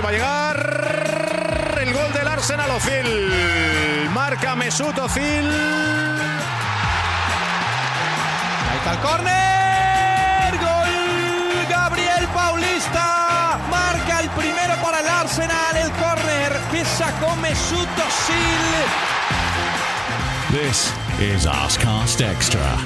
Ahí va a llegar el gol del Arsenal Ozil. Marca Mesut Ozil. Ahí está el córner. Gol. Gabriel Paulista. Marca el primero para el Arsenal. El córner que sacó Mesut Ozil. This is Arscast Extra.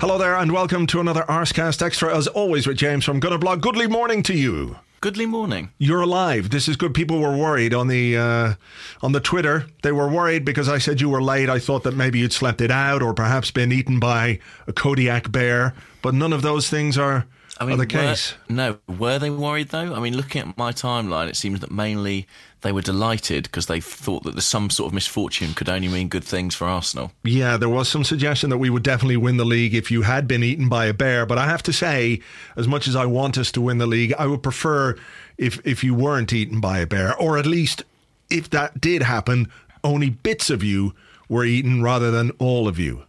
Hello there, and welcome to another Arscast Extra. As always, with James from Gunnerblog. Goodly morning to you. Goodly morning. You're alive. This is good. People were worried on the uh, on the Twitter. They were worried because I said you were late. I thought that maybe you'd slept it out or perhaps been eaten by a Kodiak bear. But none of those things are, I mean, the were- case. no, were they worried though? I mean, looking at my timeline, it seems that mainly they were delighted because they thought that the some sort of misfortune could only mean good things for Arsenal. Yeah, there was some suggestion that we would definitely win the league if you had been eaten by a bear. But I have to say, as much as I want us to win the league, I would prefer if if you weren't eaten by a bear, or at least if that did happen, only bits of you were eaten rather than all of you.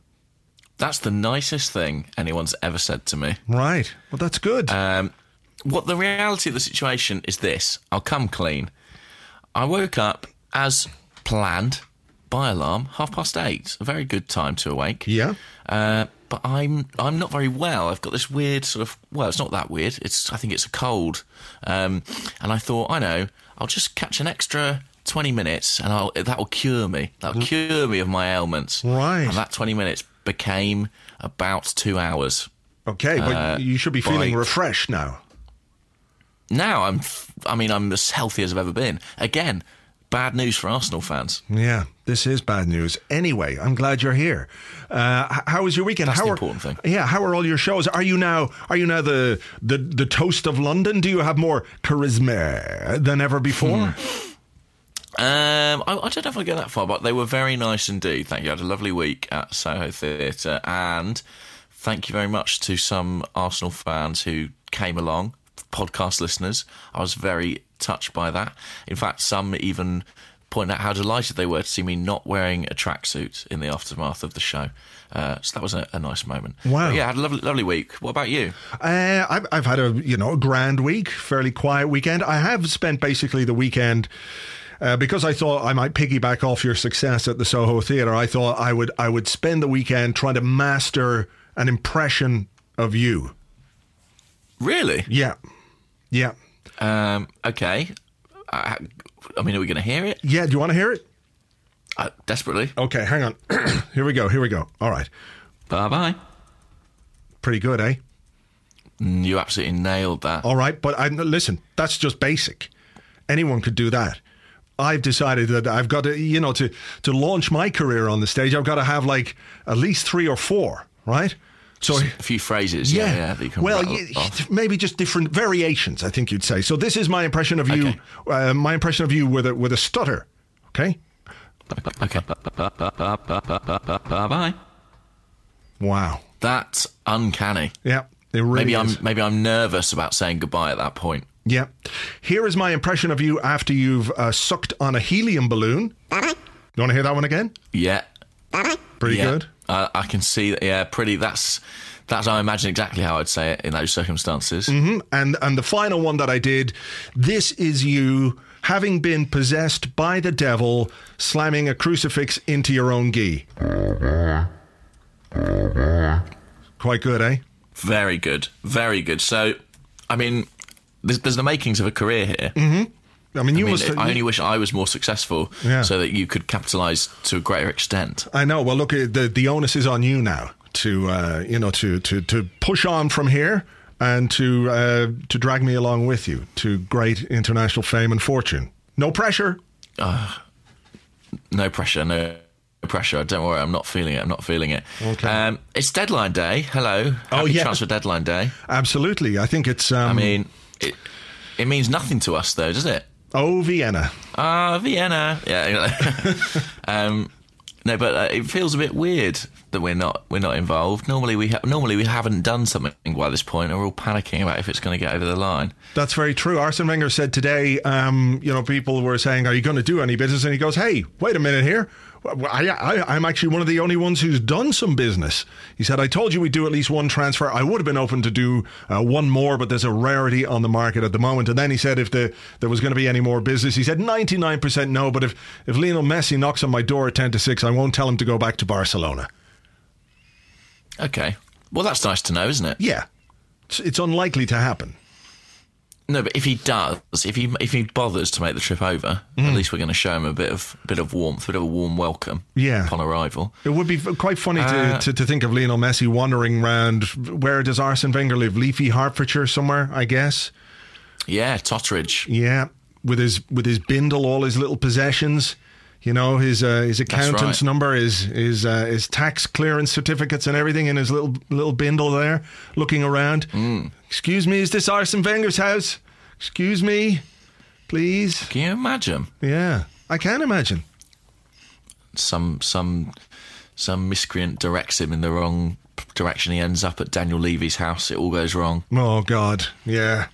That's the nicest thing anyone's ever said to me. Right. Well, that's good. Um, what the reality of the situation is this I'll come clean. I woke up as planned by alarm, half past eight. A very good time to awake. yeah. Uh, but I'm I'm not very well. I've got this weird sort of well, it's not that weird. It's I think it's a cold, um, and I thought I know I'll just catch an extra twenty minutes, and I'll that will cure me. That'll cure me of my ailments. Right. And that twenty minutes became about two hours. Okay, but uh, you should be feeling right. refreshed now. Now I'm I mean I'm as healthy as I've ever been. Again, bad news for Arsenal fans. Yeah, this is bad news. Anyway, I'm glad you're here. Uh, how was your weekend? That's how the are, important thing. Yeah, how are all your shows? Are you now are you now the the the toast of London? Do you have more charisma than ever before? Um, I, I don't know if I go that far, but they were very nice indeed. Thank you. I had a lovely week at Soho Theatre, and thank you very much to some Arsenal fans who came along, podcast listeners. I was very touched by that. In fact, some even pointed out how delighted they were to see me not wearing a tracksuit in the aftermath of the show. Uh, so that was a, a nice moment. Wow. But yeah, I had a lovely, lovely week. What about you? Uh, I've, I've had a you know a grand week, fairly quiet weekend. I have spent basically the weekend. Uh, because I thought I might piggyback off your success at the Soho Theatre, I thought I would I would spend the weekend trying to master an impression of you. Really? Yeah, yeah, Um, okay. I, I mean, are we going to hear it? yeah. Do you want to hear it? Uh, desperately. Okay, hang on. here we go. Here we go. All right. Bye bye. Pretty good, eh? Mm, You absolutely nailed that. All right, but I listen. That's just basic. Anyone could do that. I've decided that I've got to, you know, to to launch my career on the stage. I've got to have like at least three or four, right? So a few phrases. Yeah, yeah. that you can well, maybe just different variations. I think you'd say. So this is my impression of you. Okay. Uh, my impression of you with a with a stutter. Okay. Okay. Bye bye. Wow. That's uncanny. Yeah. It really Maybe is. I'm maybe I'm nervous about saying goodbye at that point. Yeah. Here is my impression of you after you've uh, sucked on a helium balloon. You want to hear that one again? Yeah. Pretty yeah. good. I, I can see that. Yeah, pretty. That's that's. I imagine exactly how I'd say it in those circumstances. And and the final one that I did, this is you having been possessed by the devil, slamming a crucifix into your own gi. Quite good, eh? Very good. Very good. So, I mean, there's, there's the makings of a career here. I mean, you I, mean, must. I only wish I was more successful Yeah. so that you could capitalise to a greater extent. I know. Well, look, uh, the the onus is on you now to uh, you know to to to push on from here and to uh, to drag me along with you to great international fame and fortune. No pressure. No pressure, no pressure. Don't worry, I'm not feeling it. I'm not feeling it. Okay. Um, it's deadline day. Hello. Oh, Happy yeah. transfer deadline day. Absolutely. I think it's. Um, I mean, it, it means nothing to us, though, does it? oh Vienna. Ah, Vienna. Yeah. you know. um, no, but uh, it feels a bit weird that we're not we're not involved. Normally we ha- normally we haven't done something by this point, and we're all panicking about if it's going to get over the line. That's very true. Arsene Wenger said today, um, you know, people were saying, "Are you going to do any business?" And he goes, "Hey, wait a minute here. Well, I, I, I'm actually one of the only ones who's done some business. He said, I told you we'd do at least one transfer. I would have been open to do uh, one more, but there's a rarity on the market at the moment. And then he said, if the, there was going to be any more business, he said 99% no. But if, if Lionel Messi knocks on my door at 10 to 6, I won't tell him to go back to Barcelona. Okay. Well, that's nice to know, isn't it? Yeah. It's, it's unlikely to happen. No, but if he does, if he if he bothers to make the trip over, Mm. at least we're going to show him a bit of bit of warmth, a bit of a warm welcome. Yeah. upon arrival. It would be quite funny to, Uh, to, to think of Lionel Messi wandering around. Where does Arsene Wenger live? Leafy Hertfordshire somewhere, I guess. Yeah, Totteridge. Yeah, with his with his bindle, all his little possessions. You know, his uh, his accountant's right. number, his his uh, his tax clearance certificates, and everything in his little little bindle there, looking around. Mm. Excuse me, is this Arsene Wenger's house? Excuse me, please. Can you imagine Yeah, I can imagine. some some some miscreant directs him in the wrong direction? He ends up at Daniel Levy's house. It all goes wrong. Oh God, yeah.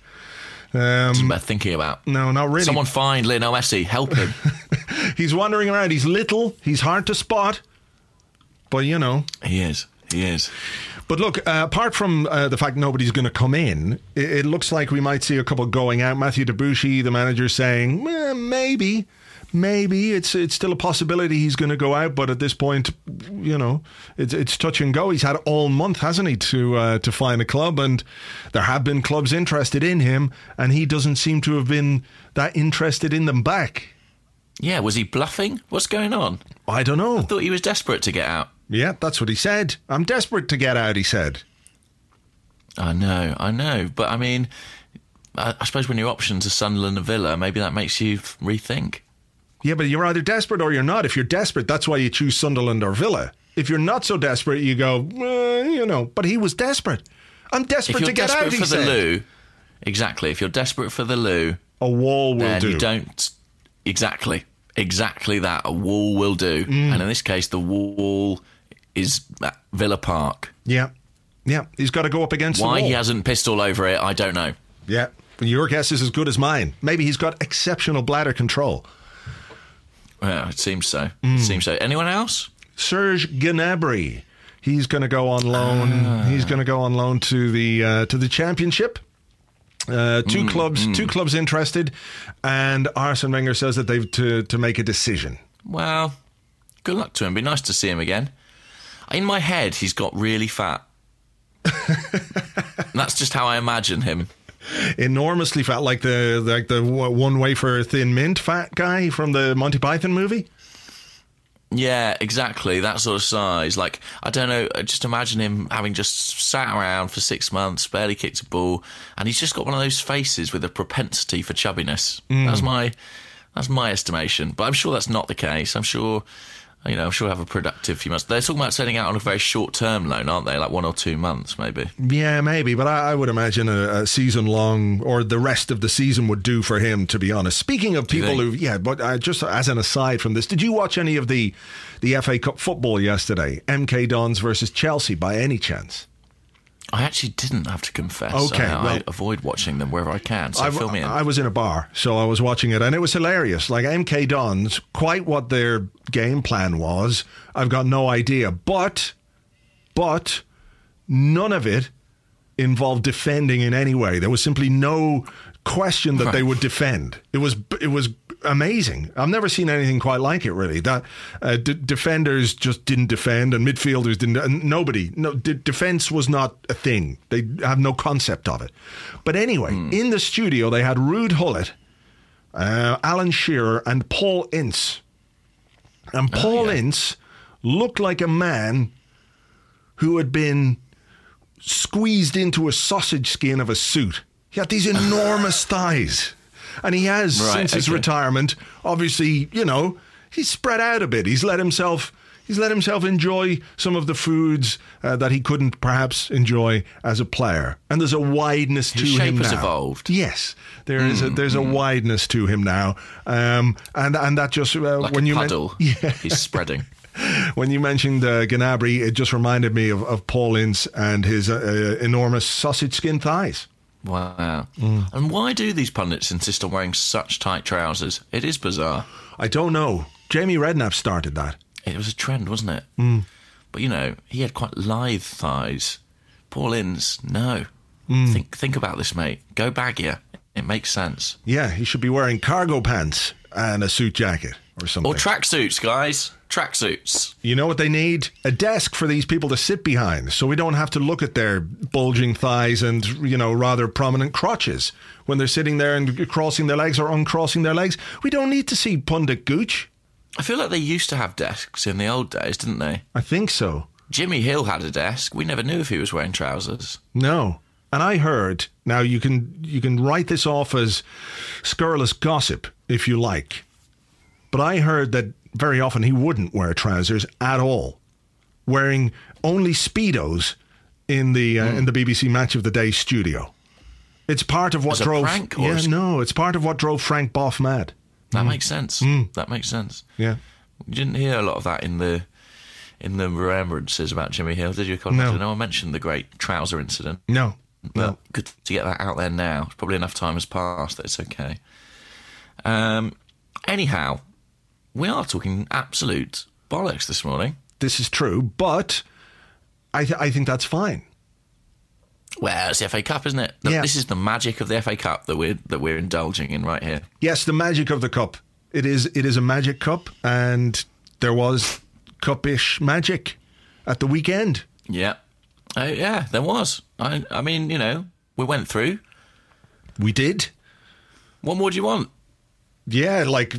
Um, Worth thinking about. no, not really. Someone find Lionel Messi. Help him. He's wandering around. He's little. He's hard to spot. But you know. he is. He is. But look, uh, apart from uh, the fact nobody's going to come in, it, it looks like we might see a couple going out. Mathieu Debuchy, the manager, saying eh, maybe, maybe it's it's still a possibility he's going to go out. But at this point, you know, it's it's touch and go. He's had all month, hasn't he, to uh, to find a club, and there have been clubs interested in him, and he doesn't seem to have been that interested in them back. Yeah, was he bluffing? What's going on? I don't know. I thought he was desperate to get out. Yeah, that's what he said. I'm desperate to get out, he said. I know, I know, but I mean, I, I suppose when your options are Sunderland and Villa, maybe that makes you rethink. Yeah, but you're either desperate or you're not. If you're desperate, that's why you choose Sunderland or Villa. If you're not so desperate, you go, eh, you know. But he was desperate. I'm desperate to get desperate out. He the said. loo, exactly. If you're desperate for the loo, A wall will then do. you don't exactly, exactly that. A wall will do, Mm. and in this case, the wall is Villa Park. Yeah, yeah. He's got to go up against Why he hasn't pissed all over it, I don't know. yeah. Your guess is as good as mine. Maybe he's got exceptional bladder control. Well, it seems so. Mm. It seems so. Anyone else? Serge Gnabry. He's going to go on loan. He's going to go on loan to the uh, to the championship. Uh, two clubs, two clubs interested, and Arsene Wenger says that they've to to make a decision. Well, good luck to him. Be nice to see him again. In my head, he's got really fat. That's just how I imagine him. Enormously fat, like the like the one wafer thin mint fat guy from the Monty Python movie. Yeah, exactly. That sort of size. Like, I don't know, just imagine him having just sat around for six months, barely kicked a ball, and he's just got one of those faces with a propensity for chubbiness. That's mm. my that's my estimation. But I'm sure that's not the case. I'm sure you know, I'm sure have a productive few months. They're talking about setting out on a very short term loan, aren't they? Like one or two months, maybe. Yeah, maybe, but I, I would imagine a, a season long or the rest of the season would do for him. To be honest, speaking of people who, yeah, but uh, just as an aside from this, did you watch any of the the FA Cup football yesterday? MK Dons versus Chelsea, by any chance? I actually didn't have to confess. Okay, I, I well- avoid watching them wherever I can. So I, fill me in. I was in a bar, so I was watching it, and it was hilarious. Like MK Dons, quite what their game plan was, I've got no idea. But, but, none of it involved defending in any way. There was simply no question that they would defend. It was it was amazing. I've never seen anything quite like it. Really, that uh, d- defenders just didn't defend, and midfielders didn't. And nobody, no d- defense was not a thing. They have no concept of it. But anyway, in the studio they had Ruud Gullit, uh, Alan Shearer, and Paul Ince. And Paul yeah. Ince looked like a man who had been squeezed into a sausage skin of a suit. He had these enormous thighs. And he has, Right, since his retirement, obviously, you know, he's spread out a bit. He's let himself. He's let himself enjoy some of the foods uh, that he couldn't perhaps enjoy as a player, and there's a wideness to His shape him has now. evolved. Yes, there is a there's a wideness to him now, um, and and that just uh, like when you men- puddle. yeah, He's spreading. when you mentioned uh, Gnabry, it just reminded me of, of Paul Ince and his uh, uh, enormous sausage skin thighs. Wow. Mm. And why do these pundits insist on wearing such tight trousers? It is bizarre. I don't know. Jamie Redknapp started that. It was a trend, wasn't it? Mm. But you know, he had quite lithe thighs. Paul Ince, no. Mm. Think think about this, mate. Go baggier. It makes sense. Yeah, he should be wearing cargo pants and a suit jacket or something. Or tracksuits, guys. Tracksuits. you know what they need? A desk for these people to sit behind so we don't have to look at their bulging thighs and, you know, rather prominent crotches when they're sitting there and crossing their legs or uncrossing their legs. We don't need to see pundit gooch. I feel like they used to have desks in the old days, didn't they? I think so. Jimmy Hill had a desk. We never knew if he was wearing trousers. No. And I heard, now you can you can write this off as scurrilous gossip if you like. But I heard that very often he wouldn't wear trousers at all, wearing only speedos in the uh, in the BBC Match of the Day studio. It's part of what As drove prank or Yeah, no, it's part of what drove Frank Bough mad. That Mm. makes sense. That makes sense. Yeah. You didn't hear a lot of that in the in the remembrances about Jimmy Hill, did you, Colin? No. No one mentioned the great trouser incident. No. No. good to get that out there now. Probably enough time has passed that it's okay. Um, anyhow, we are talking absolute bollocks this morning. This is true, but I th- I think that's fine. Well, it's the FA Cup, isn't it? Th- Yeah. This is the magic of the FA Cup that we're that we're indulging in right here. Yes, the magic of the cup. It is it is a magic cup, and there was cupish magic at the weekend. Yeah, uh, yeah, there was. I, I mean, you know, we went through. We did. What more do you want? Yeah, like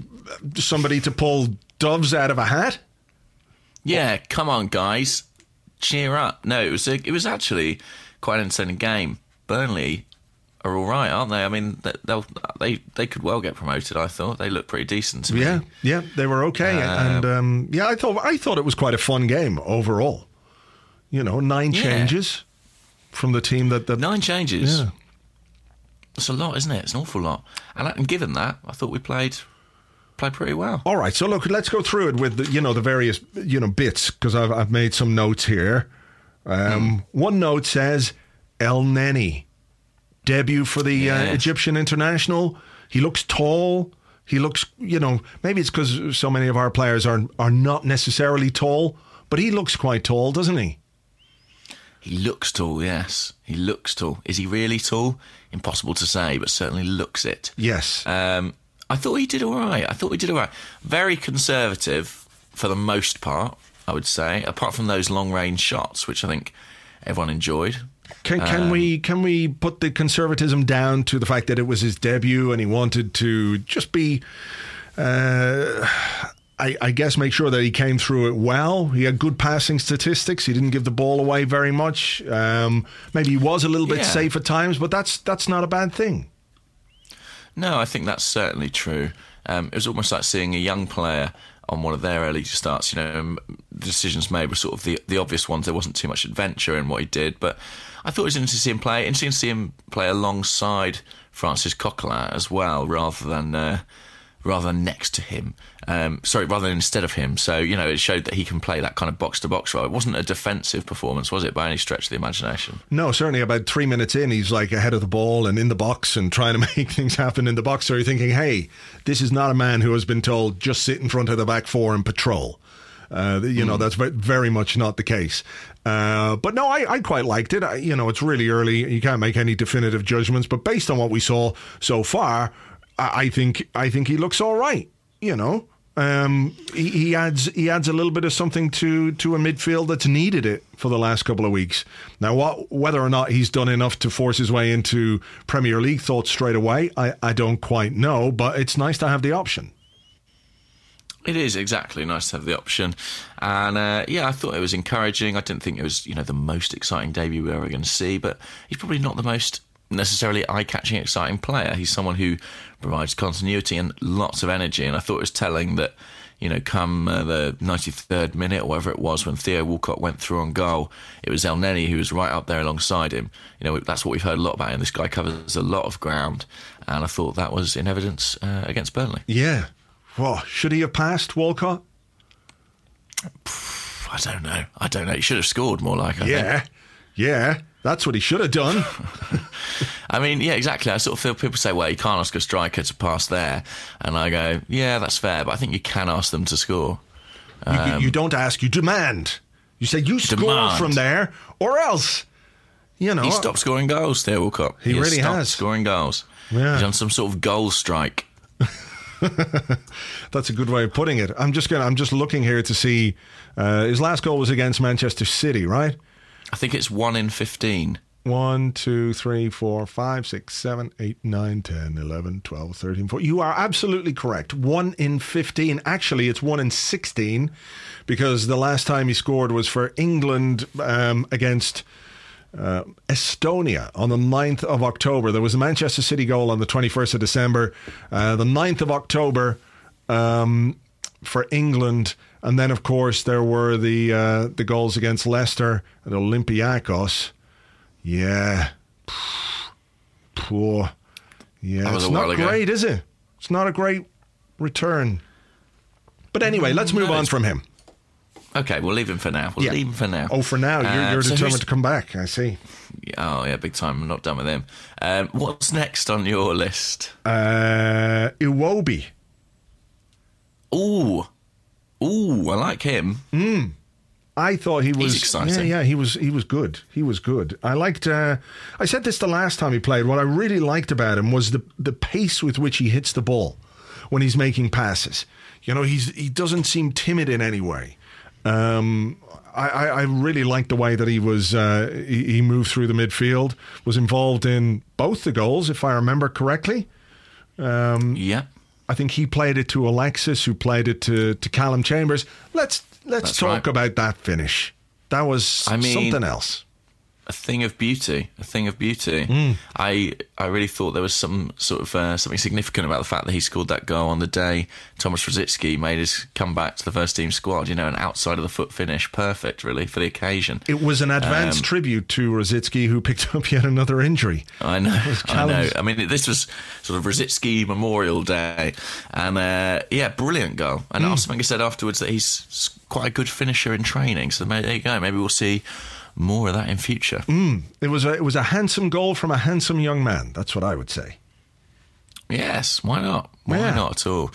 somebody to pull doves out of a hat. Yeah, come on, guys, cheer up. No, it was a, it was actually quite an entertaining game. Burnley are all right, aren't they? I mean, they- they'll they they could well get promoted. I thought they looked pretty decent to me. Yeah, yeah, they were okay, and um, yeah, I thought I thought it was quite a fun game overall. You know, nine Yeah. changes from the team that, that nine changes. Yeah. It's a lot, isn't it? It's an awful lot. And, and given that, I thought we played played pretty well. All right, so look, let's go through it with the, you know the various you know bits because I've I've made some notes here. Um, One note says Elneny debut for the uh, Egyptian international. He looks tall. He looks, you know, maybe it's because so many of our players are are not necessarily tall, but he looks quite tall, doesn't he? He looks tall, yes. He looks tall. Is he really tall? Impossible to say, but certainly looks it. Yes. Um, I thought he did all right. I thought he did all right. Very conservative for the most part, I would say, apart from those long range shots, which I think everyone enjoyed. Can can we can we put the conservatism down to the fact that it was his debut and he wanted to just be, uh, I, I guess, make sure that he came through it well. He had good passing statistics. He didn't give the ball away very much. Um, maybe he was a little bit Yeah. safe at times, but that's that's not a bad thing. No, I think that's certainly true. Um, it was almost like seeing a young player on one of their early starts. You know, um, the decisions made were sort of the the obvious ones. There wasn't too much adventure in what he did, but I thought it was interesting to see him play. Interesting to see him play alongside Francis Coquelin as well, rather than uh, rather than next to him. Um, sorry, rather than instead of him. So you know, it showed that he can play that kind of box to box role. It wasn't a defensive performance, was it, by any stretch of the imagination? No, certainly about three minutes in, he's like ahead of the ball and in the box and trying to make things happen in the box. So you're thinking, hey, this is not a man who has been told just sit in front of the back four and patrol. Uh, you know, that's very much not the case. Uh, but no, I, I quite liked it. I, you know, it's really early. You can't make any definitive judgments. But based on what we saw so far, I, think I think he looks all right. You know, um, he, he adds he adds a little bit of something to to a midfield that's needed it for the last couple of weeks. Now, what whether or not he's done enough to force his way into Premier League thoughts straight away, I, I don't quite know. But it's nice to have the option. It is exactly nice to have the option, and uh, yeah, I thought it was encouraging. I didn't think it was you know the most exciting debut we were ever going to see, but he's probably not the most necessarily eye-catching, exciting player. He's someone who provides continuity and lots of energy, and I thought it was telling that you know come uh, the 93rd minute or whatever it was when Theo Walcott went through on goal, it was Elneny who was right up there alongside him. You know that's what we've heard a lot about him. This guy covers a lot of ground, and I thought that was in evidence uh, against Burnley. Yeah. Well, should he have passed Walcott? I don't know. I don't know. He should have scored more like I think. Yeah. That's what he should have done. I mean, yeah, exactly. I sort of feel people say, well, you can't ask a striker to pass there. And I go, yeah, that's fair. But I think you can ask them to score. You, you don't ask, you demand. You say you score Demand. from there, or else. You know, He stopped scoring goals, Theo Walcott. He really stopped has. scoring goals. Yeah. He's on some sort of goal strike. That's a good way of putting it. I'm just gonna. I'm just looking here to see. Uh, his last goal was against Manchester City, right? I think it's one in 15. One, two, three, four, five, six, seven, eight, nine, 10, 11, 12, 13, 14. You are absolutely correct. One in 15. Actually, it's one in 16 because the last time he scored was for England um, against uh, Estonia on the 9th of October. There was a Manchester City goal on the 21st of December. Uh, the 9th of October um, for England. And then, of course, there were the uh, the goals against Leicester and Olympiacos. Yeah. Poor. Yeah, it's not while ago. great, is it? It's not a great return. But anyway, let's move No, on from him. Okay, we'll leave him for now. We'll Yeah. leave him for now. Oh, for now, you're, Uh, you're so determined to come back. I see. Oh, yeah, big time. I'm not done with him. Um, what's next on your list? Uh, Iwobi. Ooh. Ooh, I like him. I thought he was exciting. Yeah, yeah, he was he was good. He was good. I liked uh, I said this the last time he played. What I really liked about him was the the pace with which he hits the ball when he's making passes. You know, he's he doesn't seem timid in any way. Um, I, I, I really liked the way that he was. Uh, he, he moved through the midfield, was involved in both the goals, if I remember correctly. Yeah. I think he played it to Alexis, who played it to, to Callum Chambers. Let's let's That's talk right. about that finish. That was I mean- something else. A thing of beauty, a thing of beauty. Hmm. I I really thought there was some sort of uh, something significant about the fact that he scored that goal on the day Thomas Rosicky made his comeback to the first team squad. You know, an outside of the foot finish, perfect, really, for the occasion. It was an advanced Um, tribute to Rosicky, who picked up yet another injury. I know, I know. I mean, this was sort of Rosicky Memorial Day, and uh, yeah, brilliant goal. And Hmm. Arsene Wenger said afterwards that he's quite a good finisher in training. So there you go. Maybe we'll see more of that in future. It was a, it was a handsome goal from a handsome young man. That's what I would say. Yes, why not? Why Yeah. not at all?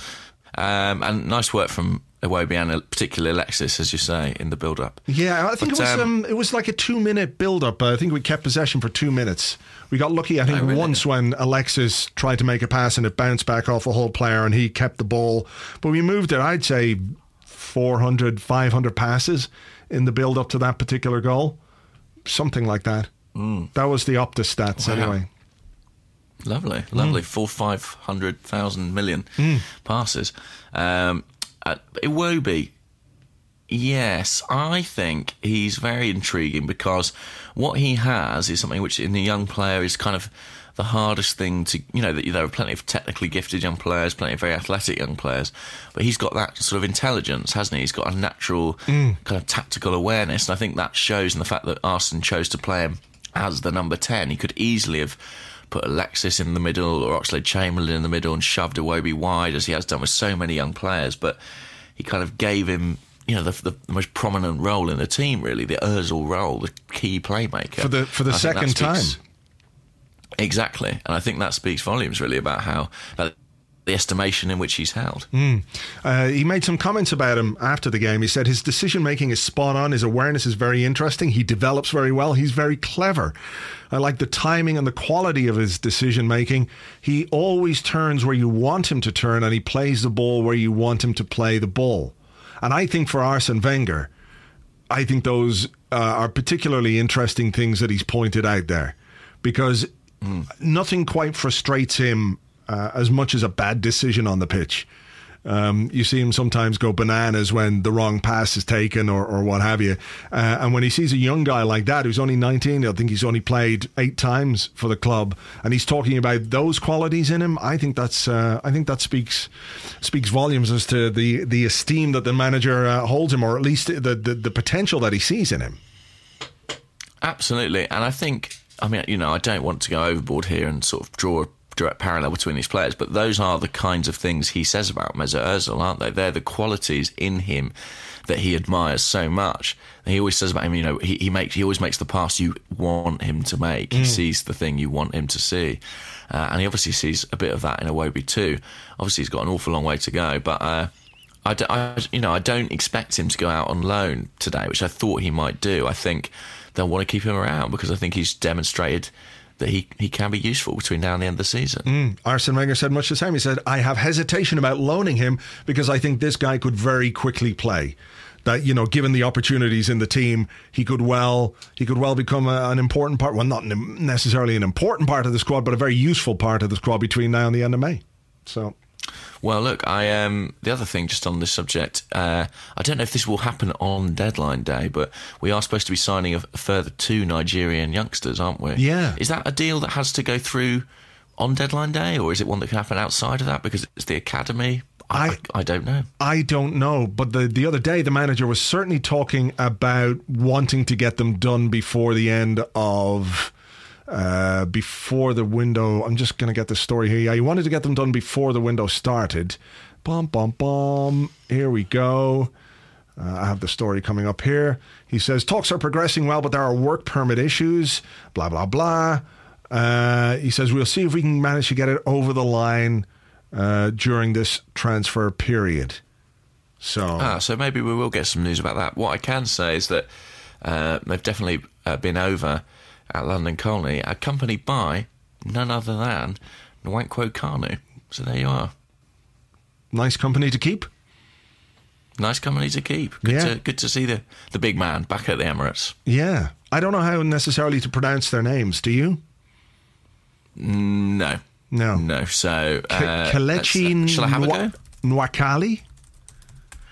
Um, and nice work from Iwobi and particularly Alexis, as you say, in the build-up. Yeah, I think But, it was um, um, it was like a two minute build up. I think we kept possession for two minutes. We got lucky, I think, Oh, really? once when Alexis tried to make a pass and it bounced back off a whole player and he kept the ball. But we moved it, I'd say 400, 500 passes in the build up to that particular goal. Something like that. That was the Opta stats, Wow. anyway. Lovely, lovely. Four, five hundred thousand million passes. Um, uh, Iwobi, yes, I think he's very intriguing because what he has is something which in a young player is kind of the hardest thing to, you know, that there are plenty of technically gifted young players, plenty of very athletic young players, but he's got that sort of intelligence, hasn't he? He's got a natural mm. kind of tactical awareness, and I think that shows in the fact that Arsene chose to play him as the number 10. He could easily have put Alexis in the middle or Oxlade Chamberlain in the middle and shoved Iwobi wide, as he has done with so many young players, but he kind of gave him. You know the, the most prominent role in the team, really, the Özil role, the key playmaker For the- for the I second time. Exactly, and I think that speaks volumes, really, about how about the estimation in which he's held. Uh, he made some comments about him after the game. He said his decision making is spot on. His awareness is very interesting. He develops very well. He's very clever. I like the timing and the quality of his decision making. He always turns where you want him to turn and he plays the ball where you want him to play the ball. And I think for Arsene Wenger, I think those uh, are particularly interesting things that he's pointed out there because nothing quite frustrates him uh, as much as a bad decision on the pitch. Um, you see him sometimes go bananas when the wrong pass is taken or, or what have you. Uh, and when he sees a young guy like that who's only 19, I think he's only played eight times for the club, and he's talking about those qualities in him. I think that's uh, I think that speaks speaks volumes as to the the esteem that the manager uh, holds him, or at least the, the the potential that he sees in him. Absolutely, and I think I mean you know I don't want to go overboard here and sort of draw a direct parallel between these players, but those are the kinds of things he says about Mesut Ozil, aren't they? They're the qualities in him that he admires so much. He always says about him, you know, he, he makes he always makes the pass you want him to make. He sees the thing you want him to see, uh, and he obviously sees a bit of that in Iwobi too. Obviously, he's got an awful long way to go, but. Uh, I, d- I- you know, I don't expect him to go out on loan today, which I thought he might do. I think they'll want to keep him around because I think he's demonstrated that he, he can be useful between now and the end of the season. Mm. Arsene Wenger said much the same. He said, I have hesitation about loaning him because I think this guy could very quickly play. That, you know, given the opportunities in the team, he could well he could well become a, an important part. Well, not necessarily an important part of the squad, but a very useful part of the squad between now and the end of May. So Well, look, I um, the other thing just on this subject, uh, I don't know if this will happen on deadline day, but we are supposed to be signing a, further two Nigerian youngsters, aren't we? Yeah. Is that a deal that has to go through on deadline day, or is it one that can happen outside of that because it's the academy? I, I- I, don't know. I don't know, but the the other day the manager was certainly talking about wanting to get them done before the end of uh, before the window. I'm just going to get the story here. Yeah, he wanted to get them done before the window started. Bum bum bum. Here we go. Uh, I have the story coming up here. He says talks are progressing well, but there are work permit issues. Blah blah blah. Uh, he says we'll see if we can manage to get it over the line uh, during this transfer period. So Ah, so maybe we will get some news about that. What I can say is that uh, they've definitely uh, been over at London Colney, accompanied by none other than Nwankwo Kanu. So there you are. nice company to keep. Nice company to keep. Good, Yeah. to, good to see the, the big man back at the Emirates. Yeah, I don't know how necessarily to pronounce their names. Do you? No. No. No. So. Uh, Kelechi let's- uh, shall I have a go? Nwakali.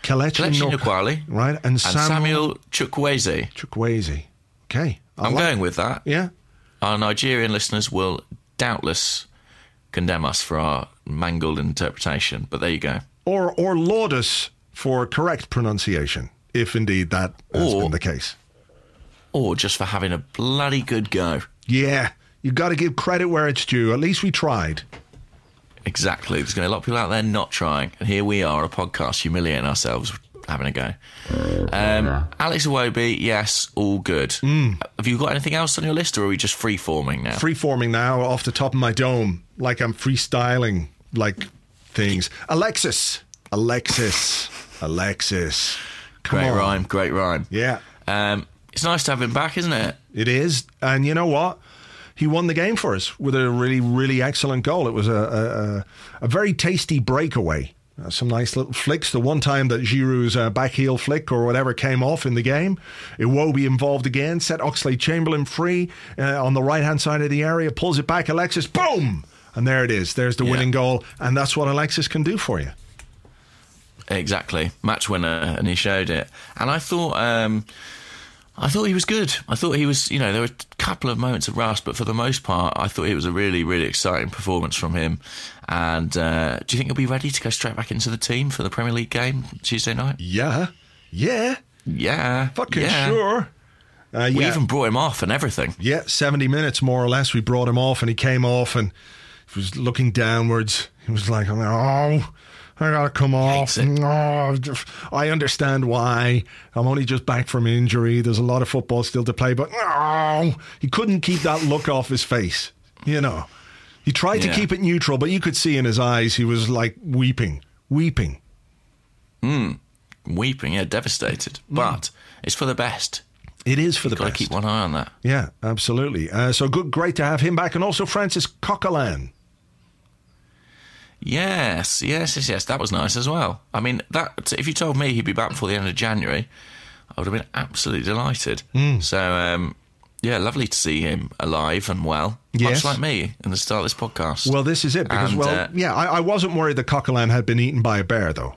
Kelechi Kelechi Nwa- Nkwali. Right, and, And Samuel, Samuel Chukwueze. Chukwueze. Okay, I I'm like- going with that. Yeah, Our Nigerian listeners will doubtless condemn us for our mangled interpretation, but there you go. or or laud us for correct pronunciation, if indeed that has Or- been the case. Or just for having a bloody good go. Yeah, You've got to give credit where it's due. At least we tried. Exactly. There's going to be a lot of people out there not trying. And here we are, a podcast, humiliating ourselves, having a go. Um, Alex Iwobi, yes, all good. Have you got anything else on your list, or are we just free forming now? Free forming now off the top of my dome, like I'm freestyling, like things. Alexis, Alexis, Alexis. Come great on. rhyme, great rhyme. Yeah, Um, it's nice to have him back, isn't it? it is. And you know what? He won the game for us with a really, really excellent goal. It was a a, a, a very tasty breakaway. Uh, some nice little flicks. The one time that Giroud's uh, back heel flick or whatever came off in the game, Iwobi involved again, set Oxlade Chamberlain free uh, on the right hand side of the area, pulls it back. Alexis, boom! And there it is. There's the Yeah. winning goal. And that's what Alexis can do for you. Exactly, match winner, and he showed it. And I thought, um, I thought he was good. I thought he was, you know, there were a couple of moments of rust, but for the most part, I thought it was a really, really exciting performance from him. And uh, do you think he'll be ready to go straight back into the team for the Premier League game Tuesday night? Yeah. Yeah. Yeah, Fucking yeah. sure. Uh, We even brought him off and everything. Yeah, 70 minutes more or less. We brought him off and he came off and he was looking downwards. He was like, oh, I gotta come off. No, just- I understand why. I'm only just back from injury. There's a lot of football still to play, but no, he couldn't keep that look off his face. You know, he tried to keep it neutral, but you could see in his eyes he was like weeping, weeping. Weeping, yeah, devastated. But it's for the best. It is for the Got to best. keep one eye on that. Yeah, absolutely. Uh, so good, great to have him back, and also Francis Coquelin. Yes, yes, yes, yes. That was nice as well. I mean, that if you told me he'd be back before the end of January, I would have been absolutely delighted. Hmm. So, um, yeah, lovely to see him alive and well, Yes. much like me in the start of this podcast. Well, this is it because And, well, uh, yeah, I, I wasn't worried that Coquelin had been eaten by a bear, though.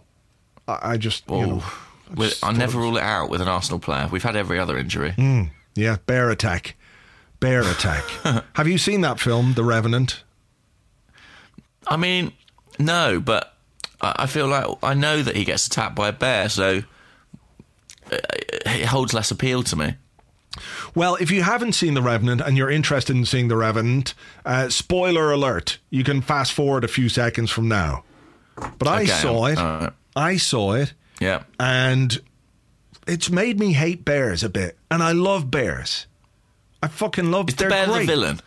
I, I just, you Oh, know, with- just I never rule it out with an Arsenal player. We've had every other injury. Hmm. yeah, bear attack, bear attack. have you seen that film, The Revenant? I mean, no, but I feel like I know that he gets attacked by a bear, so uh, it holds less appeal to me. Well, if you haven't seen The Revenant and you're interested in seeing The Revenant, uh, spoiler alert, you can fast forward a few seconds from now. But I Okay, saw it. right. I saw it. Yeah. and it's made me hate bears a bit. And I love bears. I fucking love. Is the bear great. the villain?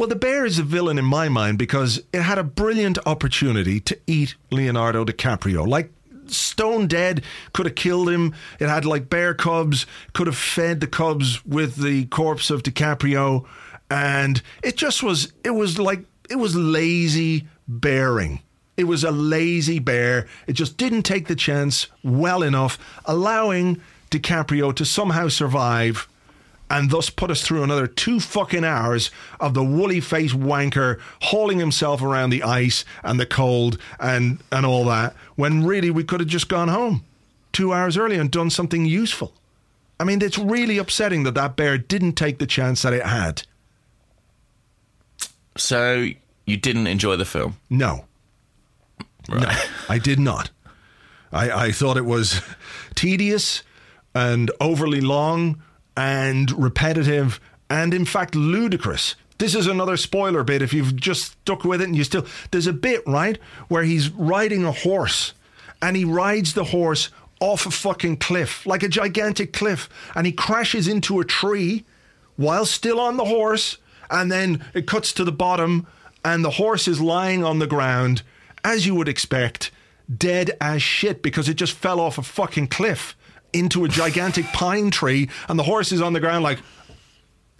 Well, the bear is a villain in my mind because it had a brilliant opportunity to eat Leonardo DiCaprio, like stone dead. Could have killed him. It had like bear cubs. Could have fed the cubs with the corpse of DiCaprio, and it just was. It was like it was lazy bearing. It was a lazy bear. It just didn't take the chance well enough, allowing DiCaprio to somehow survive and thus put us through another two fucking hours of the woolly faced wanker hauling himself around the ice and the cold and, and all that, when really we could have just gone home two hours early and done something useful. I mean, it's really upsetting that that bear didn't take the chance that it had. So you didn't enjoy the film? No. Right. No, I did not. I, I thought it was tedious and overly long and repetitive and, in fact, ludicrous. This is another spoiler bit if you've just stuck with it and you still. There's a bit, right, where he's riding a horse and he rides the horse off a fucking cliff, like a gigantic cliff, and he crashes into a tree while still on the horse, and then it cuts to the bottom, and the horse is lying on the ground, as you would expect, dead as shit because it just fell off a fucking cliff into a gigantic pine tree, and the horse is on the ground like.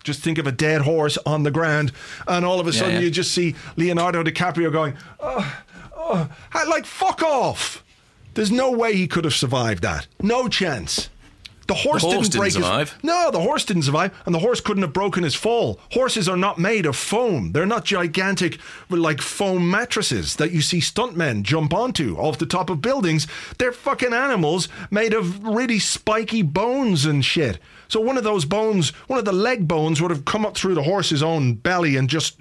Just think of a dead horse on the ground, and all of a sudden yeah. you just see Leonardo DiCaprio going, oh, oh, like fuck off. There's no way he could have survived that. No chance. The horse, The horse didn't didn't break survive. his. No, the horse didn't survive, and the horse couldn't have broken his fall. Horses are not made of foam. They're not gigantic, like foam mattresses that you see stuntmen jump onto off the top of buildings. They're fucking animals made of really spiky bones and shit. So one of those bones, one of the leg bones, would have come up through the horse's own belly and just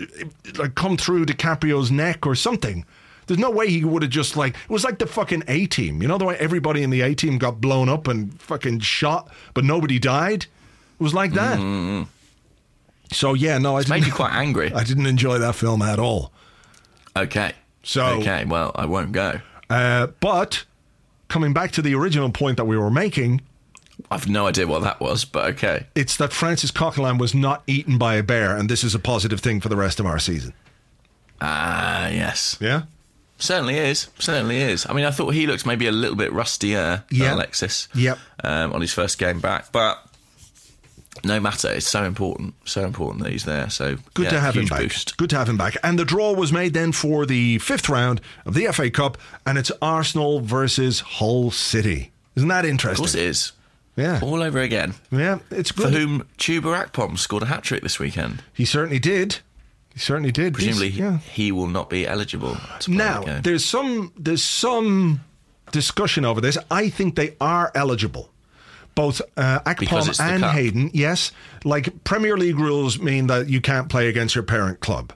like come through DiCaprio's neck or something. There's no way he would have just like it was like the fucking A team. You know the way everybody in the A team got blown up and fucking shot, but nobody died. It was like that. So yeah, no, I It's made you quite angry. I didn't enjoy that film at all. Okay. So- Okay, well, I won't go. Uh, but coming back to the original point that we were making, I've no idea what that was, but okay. it's that Francis Coquelin was not eaten by a bear, and this is a positive thing for the rest of our season. Ah, yes. Yeah. Certainly is. Certainly is. I mean, I thought he looked maybe a little bit rustier than Yeah. Alexis Yep. um, on his first game back. But no matter, it's so important. So important that he's there. So Good yeah, to have him back. Boost. Good to have him back. And the draw was made then for the fifth round of the FA Cup, and it's Arsenal versus Hull City. Isn't that interesting? Of course it is. Yeah. All over again. Yeah, it's For whom Chuba Akpom scored a hat trick this weekend. He certainly did. He certainly did. Presumably, He's- yeah. he will not be eligible to play Now, the game. there's some there's some discussion over this. I think they are eligible. Both uh, Akpom and cup. Hayden, yes. Like Premier League rules mean that you can't play against your parent club,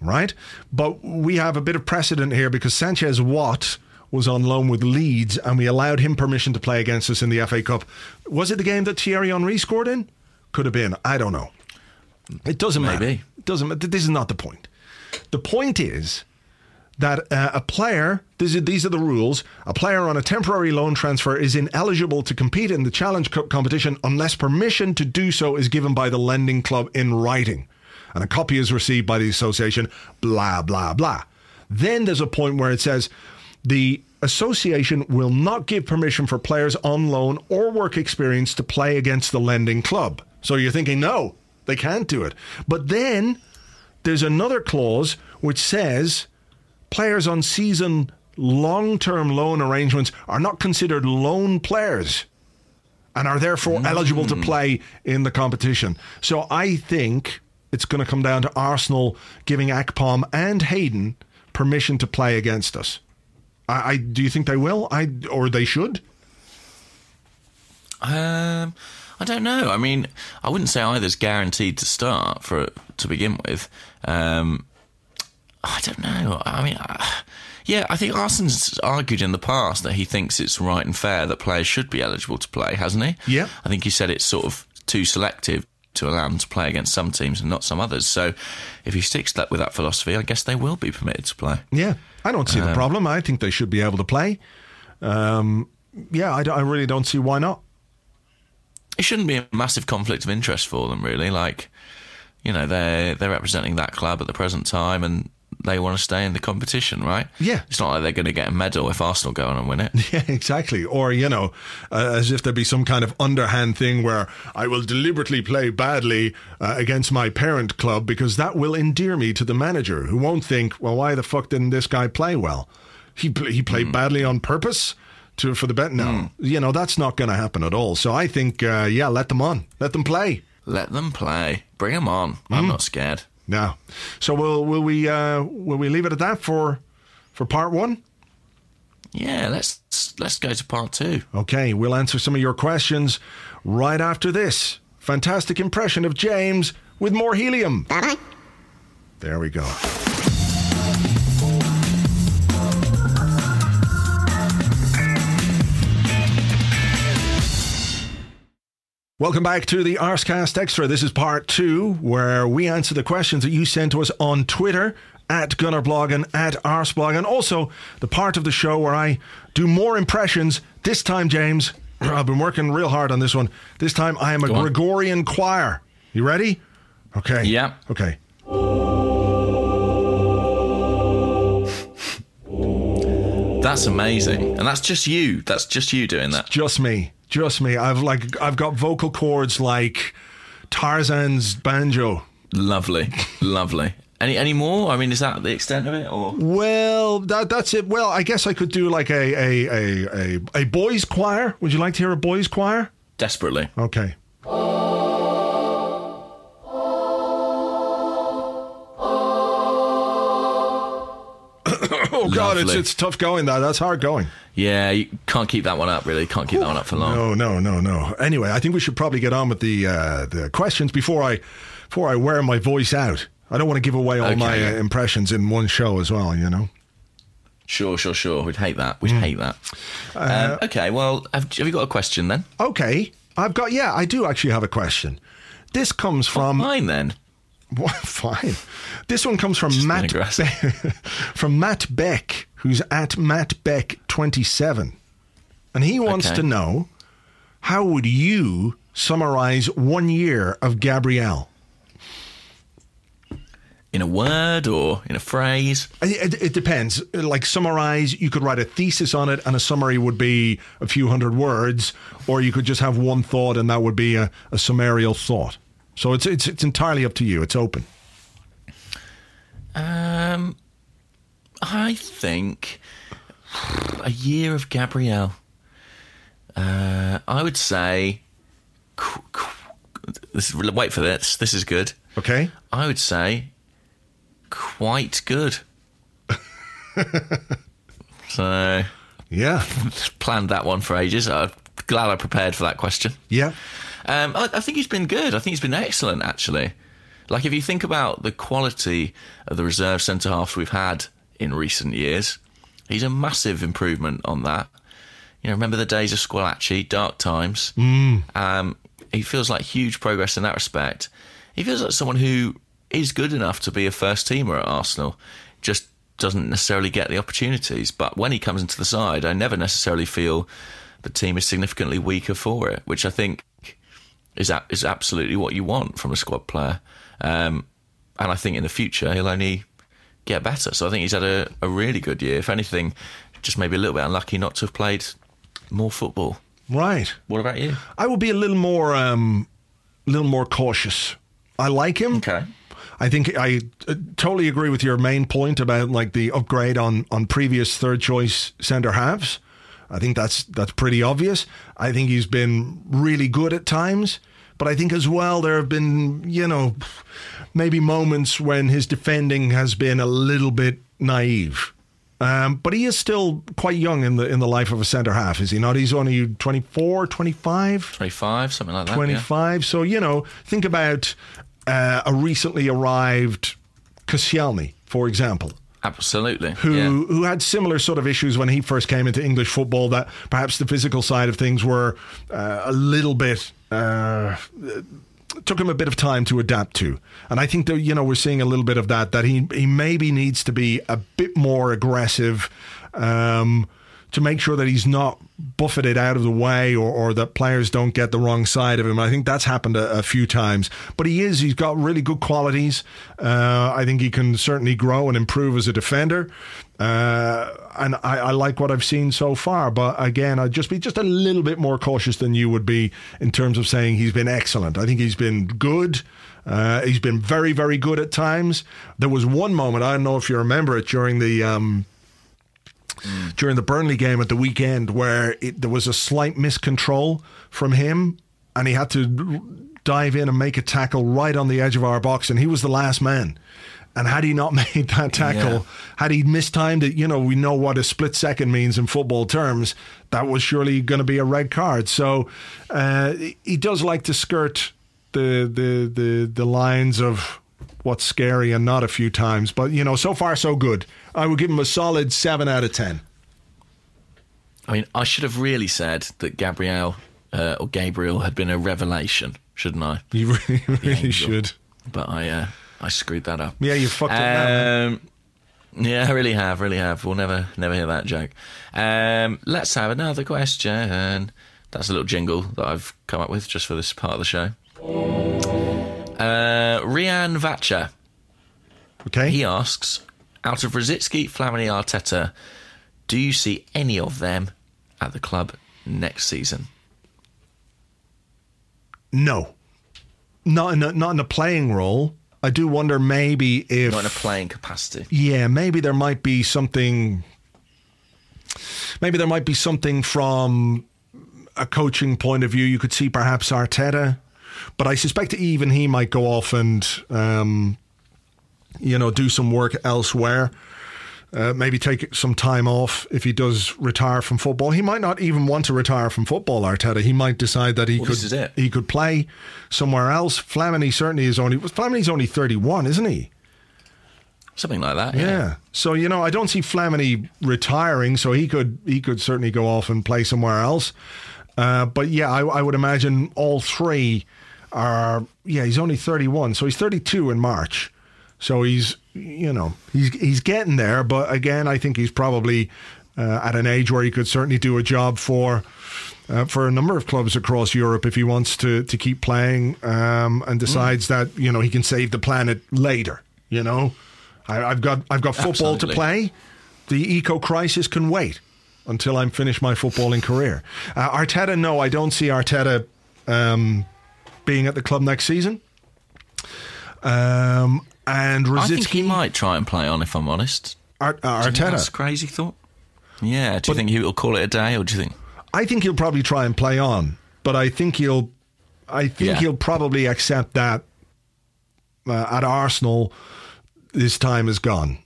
right? But we have a bit of precedent here because Sanchez Watt was on loan with Leeds, and we allowed him permission to play against us in the FA Cup. Was it the game that Thierry Henry scored in? Could have been. I don't know. It doesn't matter. Maybe. It doesn't. ma- This is not the point. The point is that uh, a player, these are, these are the rules, a player on a temporary loan transfer is ineligible to compete in the Challenge Cup competition unless permission to do so is given by the lending club in writing. And a copy is received by the association, blah, blah, blah. Then there's a point where it says the association will not give permission for players on loan or work experience to play against the lending club. So you're thinking, no, they can't do it. But then there's another clause which says players on season long term loan arrangements are not considered loan players and are therefore eligible to play in the competition. So I think it's going to come down to Arsenal giving Akpom and Hayden permission to play against us. I, I do you think they will? I or they should? Um, I don't know. I mean, I wouldn't say either's guaranteed to start for to begin with. Um, I don't know. I mean, uh, yeah, I think Arsène's argued in the past that he thinks it's right and fair that players should be eligible to play, hasn't he? Yeah. I think he said it's sort of too selective to allow them to play against some teams and not some others. So, if he sticks that with that philosophy, I guess they will be permitted to play. Yeah, I don't see the problem. I think they should be able to play. Um, yeah, I, don't- I really don't see why not. It shouldn't be a massive conflict of interest for them, really. Like, you know, they're they're representing that club at the present time, and they want to stay in the competition, right? Yeah. It's not like they're going to get a medal if Arsenal go on and win it. Yeah, exactly. Or, you know, uh, as if there'd be some kind of underhand thing where I will deliberately play badly uh, against my parent club because that will endear me to the manager who won't think, well, why the fuck didn't this guy play well? He, pl- he played badly on purpose to for the bet. No, you know, that's not going to happen at all. So I think, uh, yeah, let them on. Let them play. Let them play. Bring them on. I'm not scared. Now, so will will we uh, will we leave it at that for for part one? Yeah, let's let's go to part two. Okay, we'll answer some of your questions right after this fantastic impression of James with more helium. There we go. Welcome back to the Arsecast Extra. This is part two, where we answer the questions that you sent to us on Twitter at Gunnerblog and at Arseblog, and also the part of the show where I do more impressions. This time, James, I've been working real hard on this one. This time, I am a Gregorian choir. You ready? Okay. Yeah. Okay. That's amazing, and that's just you. That's just you doing that. Just me. Just me. I've like I've got vocal cords like Tarzan's banjo. Lovely, lovely. Any any more? I mean, is that the extent of it, or Well, that that's it. Well, I guess I could do like a a a a, a boys choir. Would you like to hear a boys choir? desperately? Okay. God, it's it's tough going. That that's hard going. Yeah, you can't keep that one up. Really, can't keep that one up for long. No, no, no, no. Anyway, I think we should probably get on with the uh, the questions before I before I wear my voice out. I don't want to give away all Okay, my uh, impressions in one show as well. You know. Sure, sure, sure. We'd hate that. We'd hate that. Uh, um, okay, well, have, have you got a question then? Okay, I've got yeah, I do actually have a question. This comes from Mine then. What? Fine. This one comes from Just Matt aggressive. from Matt Beck, who's at Matt Beck twenty seven, and he wants Okay. to know how would you summarize one year of Gabriel? In a word or in a phrase? It, it depends. Like summarize, you could write a thesis on it, and a summary would be a few hundred words, or you could just have one thought, and that would be a, a summarial thought. So it's it's it's entirely up to you. It's open. Um, I think a year of Gabriel. Uh, I would say. This, wait for this. This is good. Okay. I would say quite good. so Yeah. planned that one for ages. I'm glad I prepared for that question. Yeah. Um, I, I think he's been good. I think he's been excellent, actually. Like, if you think about the quality of the reserve centre halves we've had in recent years, he's a massive improvement on that. You know, remember the days of Squillaci, dark times. Mm. Um, he feels like huge progress in that respect. He feels like someone who is good enough to be a first teamer at Arsenal, just doesn't necessarily get the opportunities. But when he comes into the side, I never necessarily feel the team is significantly weaker for it, which I think is that is absolutely what you want from a squad player. Um, and I think in the future he'll only get better. So I think he's had a, a really good year. If anything, just maybe a little bit unlucky not to have played more football. Right. What about you? I will be a little more, um, little more cautious. I like him. Okay. I think I uh, totally agree with your main point about like the upgrade on on previous third choice centre halves. I think that's that's pretty obvious. I think he's been really good at times, but I think as well there have been you know maybe moments when his defending has been a little bit naive. Um, but he is still quite young in the in the life of a centre half, is he not? He's only 24, 25? 25, something like that. yeah. 25. So, you know, think about uh, a recently arrived Koscielny, for example, Absolutely. who yeah. who had similar sort of issues when he first came into English football. That perhaps the physical side of things were uh, a little bit. Uh, took him a bit of time to adapt to, and I think that you know we're seeing a little bit of that. That he he maybe needs to be a bit more aggressive um, to make sure that he's not buffeted out of the way or, or that players don't get the wrong side of him. I think that's happened a, a few times. But he is, he's got really good qualities. Uh, I think he can certainly grow and improve as a defender. Uh, and I, I, like what I've seen so far. But again, I'd just be just a little bit more cautious than you would be in terms of saying he's been excellent. I think he's been good. Uh, he's been very, very good at times. There was one moment, I don't know if you remember it, during the. Um, mm. during the Burnley game at the weekend where it, there was a slight miscontrol from him and he had to dive in and make a tackle right on the edge of our box and he was the last man. And had he not made that tackle, yeah. had he mistimed it, you know, we know what a split second means in football terms. That was surely going to be a red card. So uh, he does like to skirt the the the the lines of what's scary and not a few times. But you know, so far so good. I would give him a solid seven out of ten. I mean, I should have really said that Gabriel uh, or Gabriel had been a revelation, shouldn't I? You really, really should. But I, uh, I screwed that up. Yeah, you fucked um, up. Yeah, I really have, really have. We'll never, never hear that joke. Um, let's have another question. That's a little jingle that I've come up with just for this part of the show. Uh, Rian Vacha. Okay. He asks, out of Rosicky, Flamini, Arteta, do you see any of them at the club next season? No, not in a, not in a playing role. I do wonder maybe if not in a playing capacity. Yeah, maybe there might be something. Maybe there might be something from a coaching point of view. You could see perhaps Arteta, but I suspect even he might go off and um, you know, do some work elsewhere. Uh, maybe take some time off if he does retire from football. He might not even want to retire from football, Arteta. He might decide that he well, could he could play somewhere else. Flamini certainly is only Flamini's only thirty one, isn't he? Something like that. Yeah. yeah. So you know, I don't see Flamini retiring. So he could he could certainly go off and play somewhere else. Uh, but yeah, I, I would imagine all three are. Yeah, he's only thirty one, so he's thirty two in March. So he's, you know, he's he's getting there. But again, I think he's probably uh, at an age where he could certainly do a job for. Uh, for a number of clubs across Europe, if he wants to to keep playing um, and decides mm. that you know he can save the planet later, you know, I, have got I've got football Absolutely. to play. The eco crisis can wait until I'm finished my footballing career. Uh, Arteta, no, I don't see Arteta um, being at the club next season. Um, and Rosicky, I think he might try and play on. If I'm honest, Ar- uh, Arteta. That's crazy thought. Yeah. Do you think he'll call it a day, or do you think? I think he'll probably try and play on, but I think he'll, I think yeah. he'll probably accept that uh, at Arsenal, his time is gone.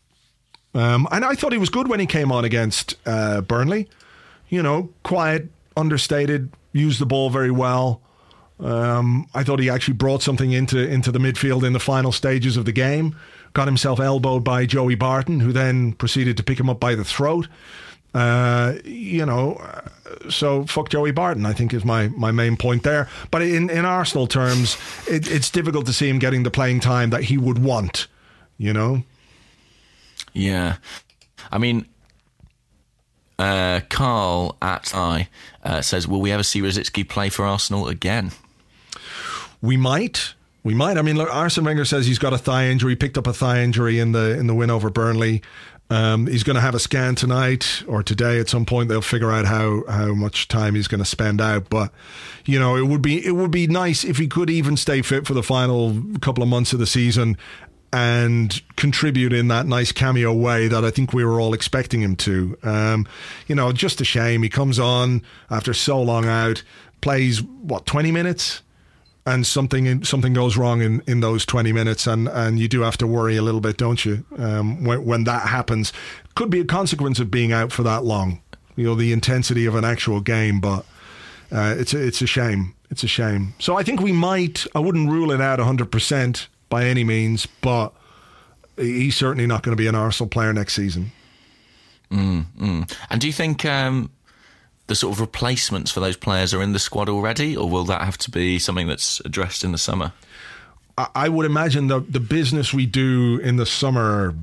Um, and I thought he was good when he came on against uh, Burnley. You know, quiet, understated, used the ball very well. Um, I thought he actually brought something into into the midfield in the final stages of the game. Got himself elbowed by Joey Barton, who then proceeded to pick him up by the throat. Uh, you know, uh, so fuck Joey Barton, I think is my, my main point there. But in, in Arsenal terms, it, it's difficult to see him getting the playing time that he would want, you know? Yeah. I mean, uh, Carl at I uh, says, Will we ever see Rosicky play for Arsenal again? We might. We might. I mean, look, Arsene Wenger says he's got a thigh injury. He picked up a thigh injury in the in the win over Burnley. Um, he's going to have a scan tonight or today at some point. They'll figure out how, how much time he's going to spend out. But you know, it would be it would be nice if he could even stay fit for the final couple of months of the season and contribute in that nice cameo way that I think we were all expecting him to. Um, you know, just a shame he comes on after so long out, plays what twenty minutes and something something goes wrong in, in those 20 minutes and, and you do have to worry a little bit don't you um, when, when that happens? Could be a consequence of being out for that long. You know the intensity of an actual game but uh, it's a, it's a shame. It's a shame. So I think we might I wouldn't rule it out 100% by any means but he's certainly not going to be an Arsenal player next season. Mm, mm. and do you think um, the sort of replacements for those players are in the squad already, or will that have to be something that's addressed in the summer? I would imagine the the business we do in the summer.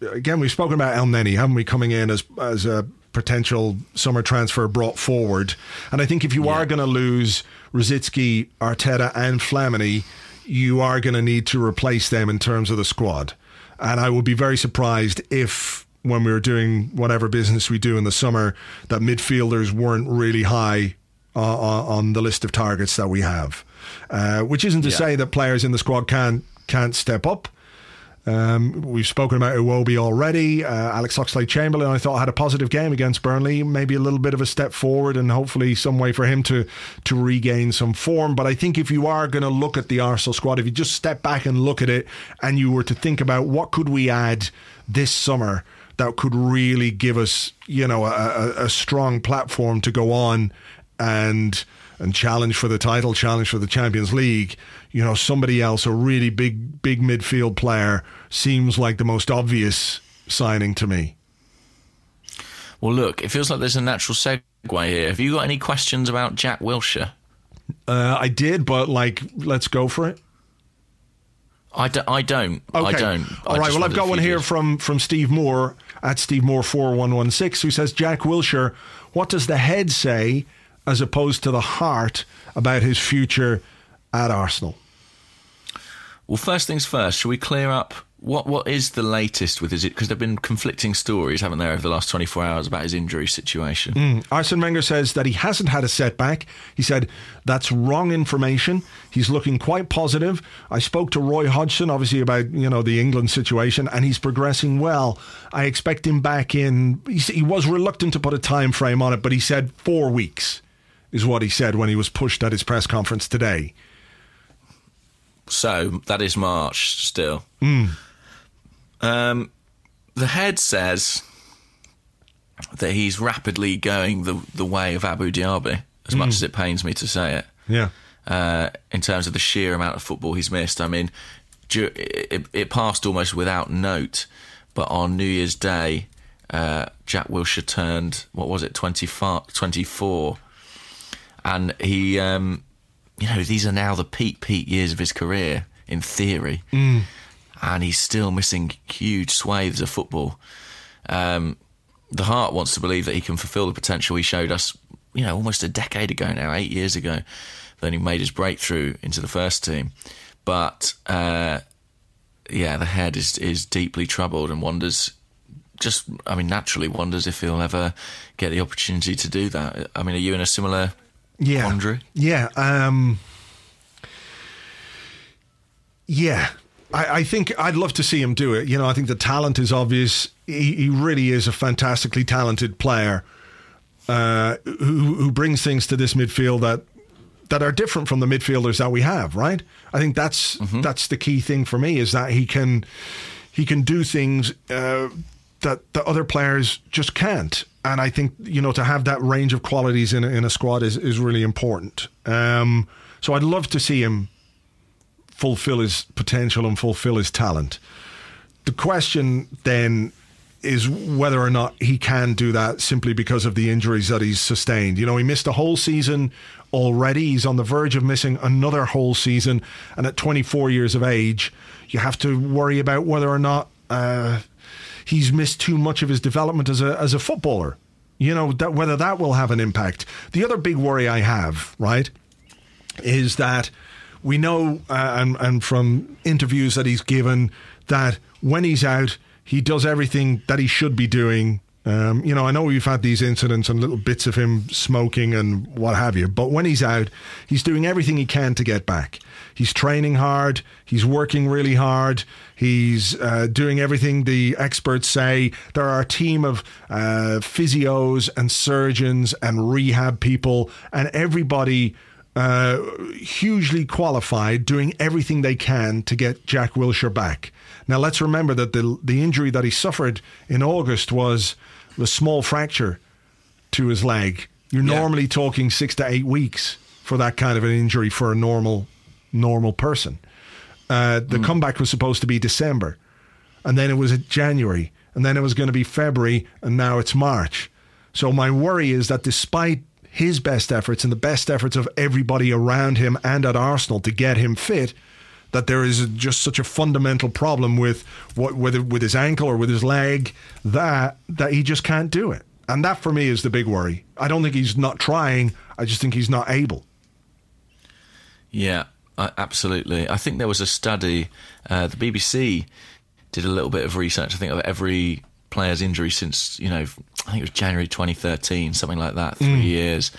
Again, we've spoken about Elneny, haven't we? Coming in as as a potential summer transfer brought forward. And I think if you are going to lose Rosicky, Arteta, and Flamini, you are going to need to replace them in terms of the squad. And I would be very surprised if, when we were doing whatever business we do in the summer, that midfielders weren't really high uh, on the list of targets that we have. Uh, which isn't to yeah. say that players in the squad can't can't step up. Um, we've spoken about Iwobi already. Uh, Alex Oxlade Chamberlain, I thought, had a positive game against Burnley. Maybe a little bit of a step forward and hopefully some way for him to, to regain some form. But I think if you are going to look at the Arsenal squad, if you just step back and look at it and you were to think about what could we add this summer that could really give us, you know, a, a strong platform to go on and and challenge for the title, challenge for the Champions League, you know, somebody else, a really big, big midfield player, seems like the most obvious signing to me. Well, look, it feels like there's a natural segue here. Have you got any questions about Jack Wilshere? Uh, I did, but like, let's go for it. I, do, I don't. Okay. I don't. All I right. Well, I've got one here from from Steve Moore at Steve Moore four one one six, who says Jack Wilshere. What does the head say as opposed to the heart about his future at Arsenal? Well, first things first, shall we clear up what what is the latest with his because there've been conflicting stories, haven't there, over the last 24 hours about his injury situation? Mm. Arsene Wenger says that he hasn't had a setback. He said that's wrong information. He's looking quite positive. I spoke to Roy Hodgson, obviously about you know the England situation, and he's progressing well. I expect him back in. He, he was reluctant to put a time frame on it, but he said four weeks is what he said when he was pushed at his press conference today. So that is March still. Mm. Um, the head says that he's rapidly going the the way of Abou Diaby, as mm. much as it pains me to say it. Yeah. Uh, in terms of the sheer amount of football he's missed, I mean, it, it passed almost without note. But on New Year's Day, uh, Jack Wilshere turned what was it 24, 24 and he, um, you know, these are now the peak peak years of his career in theory, mm. And he's still missing huge swathes of football. Um, the heart wants to believe that he can fulfil the potential he showed us, you know, almost a decade ago now, eight years ago, when he made his breakthrough into the first team. But uh, yeah, the head is is deeply troubled and wonders just, I mean, naturally wonders if he'll ever get the opportunity to do that. I mean, are you in a similar yeah. quandary? Yeah. Um, yeah. I, I, think I'd love to see him do it. You know, I think the talent is obvious. He, he really is a fantastically talented player uh, who, who brings things to this midfield that that are different from the midfielders that we have. Right? I think that's mm-hmm. that's the key thing for me is that he can he can do things uh, that the other players just can't and I think you know to have that range of qualities in a, in a squad is is really important. Um, so I'd love to see him fulfill his potential and fulfill his talent. The question then is whether or not he can do that simply because of the injuries that he's sustained. You know, he missed a whole season already. He's on the verge of missing another whole season, and at 24 years of age, you have to worry about whether or not. Uh, he's missed too much of his development as a as a footballer. You know that whether that will have an impact. The other big worry I have, right, is that we know uh, and and from interviews that he's given that when he's out, he does everything that he should be doing um, you know, I know we've had these incidents and little bits of him smoking and what have you, but when he's out, he's doing everything he can to get back. He's training hard, he's working really hard, he's uh, doing everything the experts say. There are a team of uh, physios and surgeons and rehab people, and everybody. Uh, hugely qualified, doing everything they can to get Jack Wilshere back. Now let's remember that the the injury that he suffered in August was a small fracture to his leg. You're yeah. normally talking six to eight weeks for that kind of an injury for a normal normal person. Uh, the mm. comeback was supposed to be December, and then it was January, and then it was going to be February, and now it's March. So my worry is that despite his best efforts and the best efforts of everybody around him and at Arsenal to get him fit, that there is just such a fundamental problem with what whether with his ankle or with his leg that that he just can't do it. And that for me is the big worry. I don't think he's not trying, I just think he's not able. Yeah, uh, absolutely. I think there was a study, uh, the BBC did a little bit of research, I think, of every player's injury since, you know, I think it was January 2013, something like that, three years.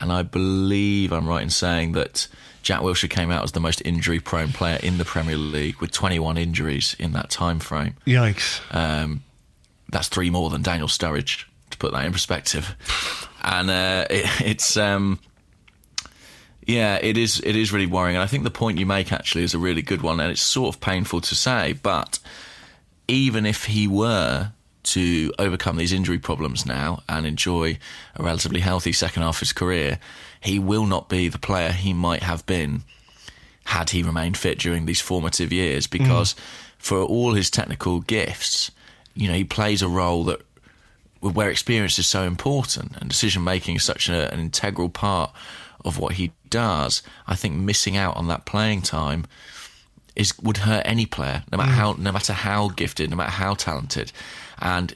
And I believe I'm right in saying that Jack Wilshere came out as the most injury prone player in the Premier League with 21 injuries in that time frame. Yikes. Um, that's three more than Daniel Sturridge, to put that in perspective. And uh, it, it's. Um, yeah, it is. It is really worrying, and I think the point you make actually is a really good one, and it's sort of painful to say, but even if he were to overcome these injury problems now and enjoy a relatively healthy second half of his career, he will not be the player he might have been had he remained fit during these formative years. Because for all his technical gifts, you know, he plays a role that where experience is so important and decision making is such a, an integral part of what he does. I think missing out on that playing time is would hurt any player, no matter mm. how no matter how gifted, no matter how talented. And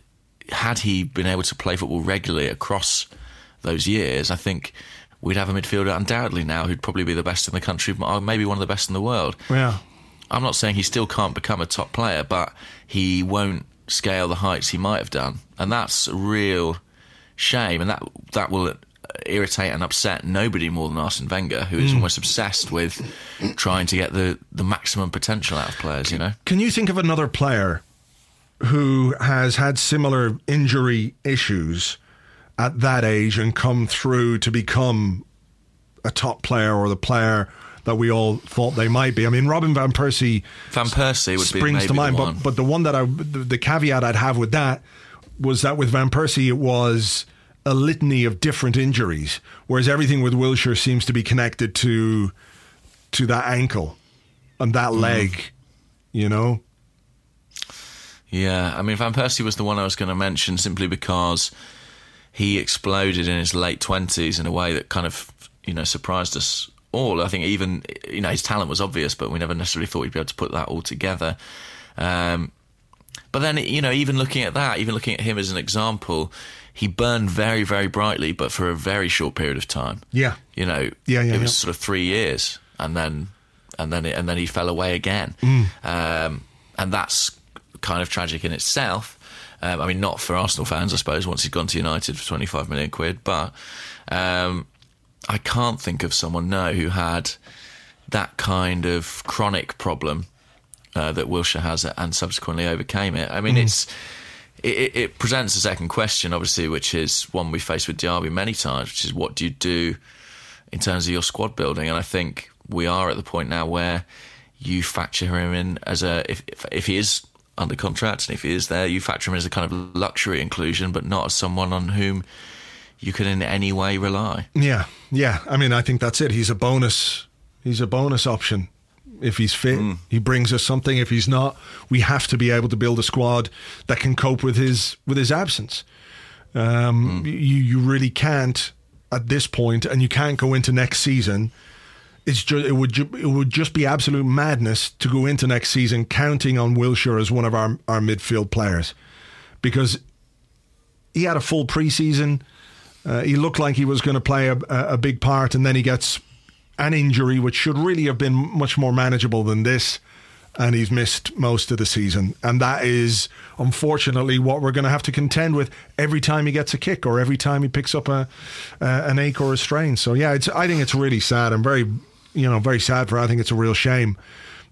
had he been able to play football regularly across those years, I think we'd have a midfielder undoubtedly now who'd probably be the best in the country, maybe one of the best in the world. Yeah. I'm not saying he still can't become a top player, but he won't scale the heights he might have done, and that's a real shame. And that that will irritate and upset nobody more than Arsene Wenger, who is hmm. almost obsessed with trying to get the the maximum potential out of players. You know, Can you think of another player who has had similar injury issues at that age and come through to become a top player or the player that we all thought they might be? I mean, Robin van Persie Van Persie would springs to mind, but but the one that I the, the caveat I'd have with that was that with Van Persie it was a litany of different injuries, whereas everything with Wilshere seems to be connected to to that ankle and that Mm. leg. You know, Yeah, I mean, Van Persie was the one I was going to mention simply because he exploded in his late 20s in a way that kind of, you know, surprised us all. I think even, you know, his talent was obvious, but we never necessarily thought he'd be able to put that all together. Um, but then, you know, even looking at that, even looking at him as an example, he burned very, very brightly, but for a very short period of time. Yeah. You know, Yeah, yeah, it was yeah. sort of three years, and then and then it, and then he fell away again, Mm. um, and that's kind of tragic in itself. Um, I mean, not for Arsenal fans, I suppose. Once he's gone to United for twenty five million quid, but um, I can't think of someone now who had that kind of chronic problem uh, that Wilshere has and subsequently overcame it. I mean, it's it, it- presents a second question, obviously, which is one we faced with Diaby many times, which is what do you do in terms of your squad building? And I think we are at the point now where you factor him in as a if if, if he is under contract and if he is there, you factor him as a kind of luxury inclusion, but not as someone on whom you can in any way rely. Yeah, yeah. I mean, I think that's it. He's a bonus. He's a bonus option. If he's fit, he brings us something. If he's not, we have to be able to build a squad that can cope with his with his absence. Um, You you really can't at this point, and you can't go into next season. It's just it would ju- it would just be absolute madness to go into next season counting on Wilshere as one of our our midfield players, because he had a full preseason. Uh, he looked like he was going to play a, a, big part, and then he gets an injury, which should really have been much more manageable than this. And he's missed most of the season. And that is unfortunately what we're going to have to contend with every time he gets a kick or every time he picks up a, uh, an ache or a strain. So, yeah, I think it's really sad. I'm very, you know, very sad for Her. I think it's a real shame,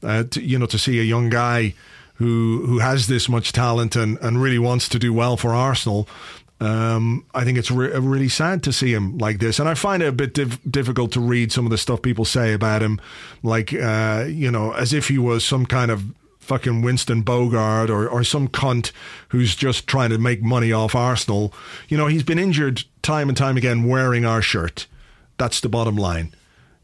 uh, to, you know, to see a young guy who who has this much talent and, and really wants to do well for Arsenal. Um, I think it's re- really sad to see him like this, and I find it a bit diff- difficult to read some of the stuff people say about him, like uh, you know, as if he was some kind of fucking Winston Bogarde or, or some cunt who's just trying to make money off Arsenal. You know, he's been injured time and time again wearing our shirt. That's the bottom line.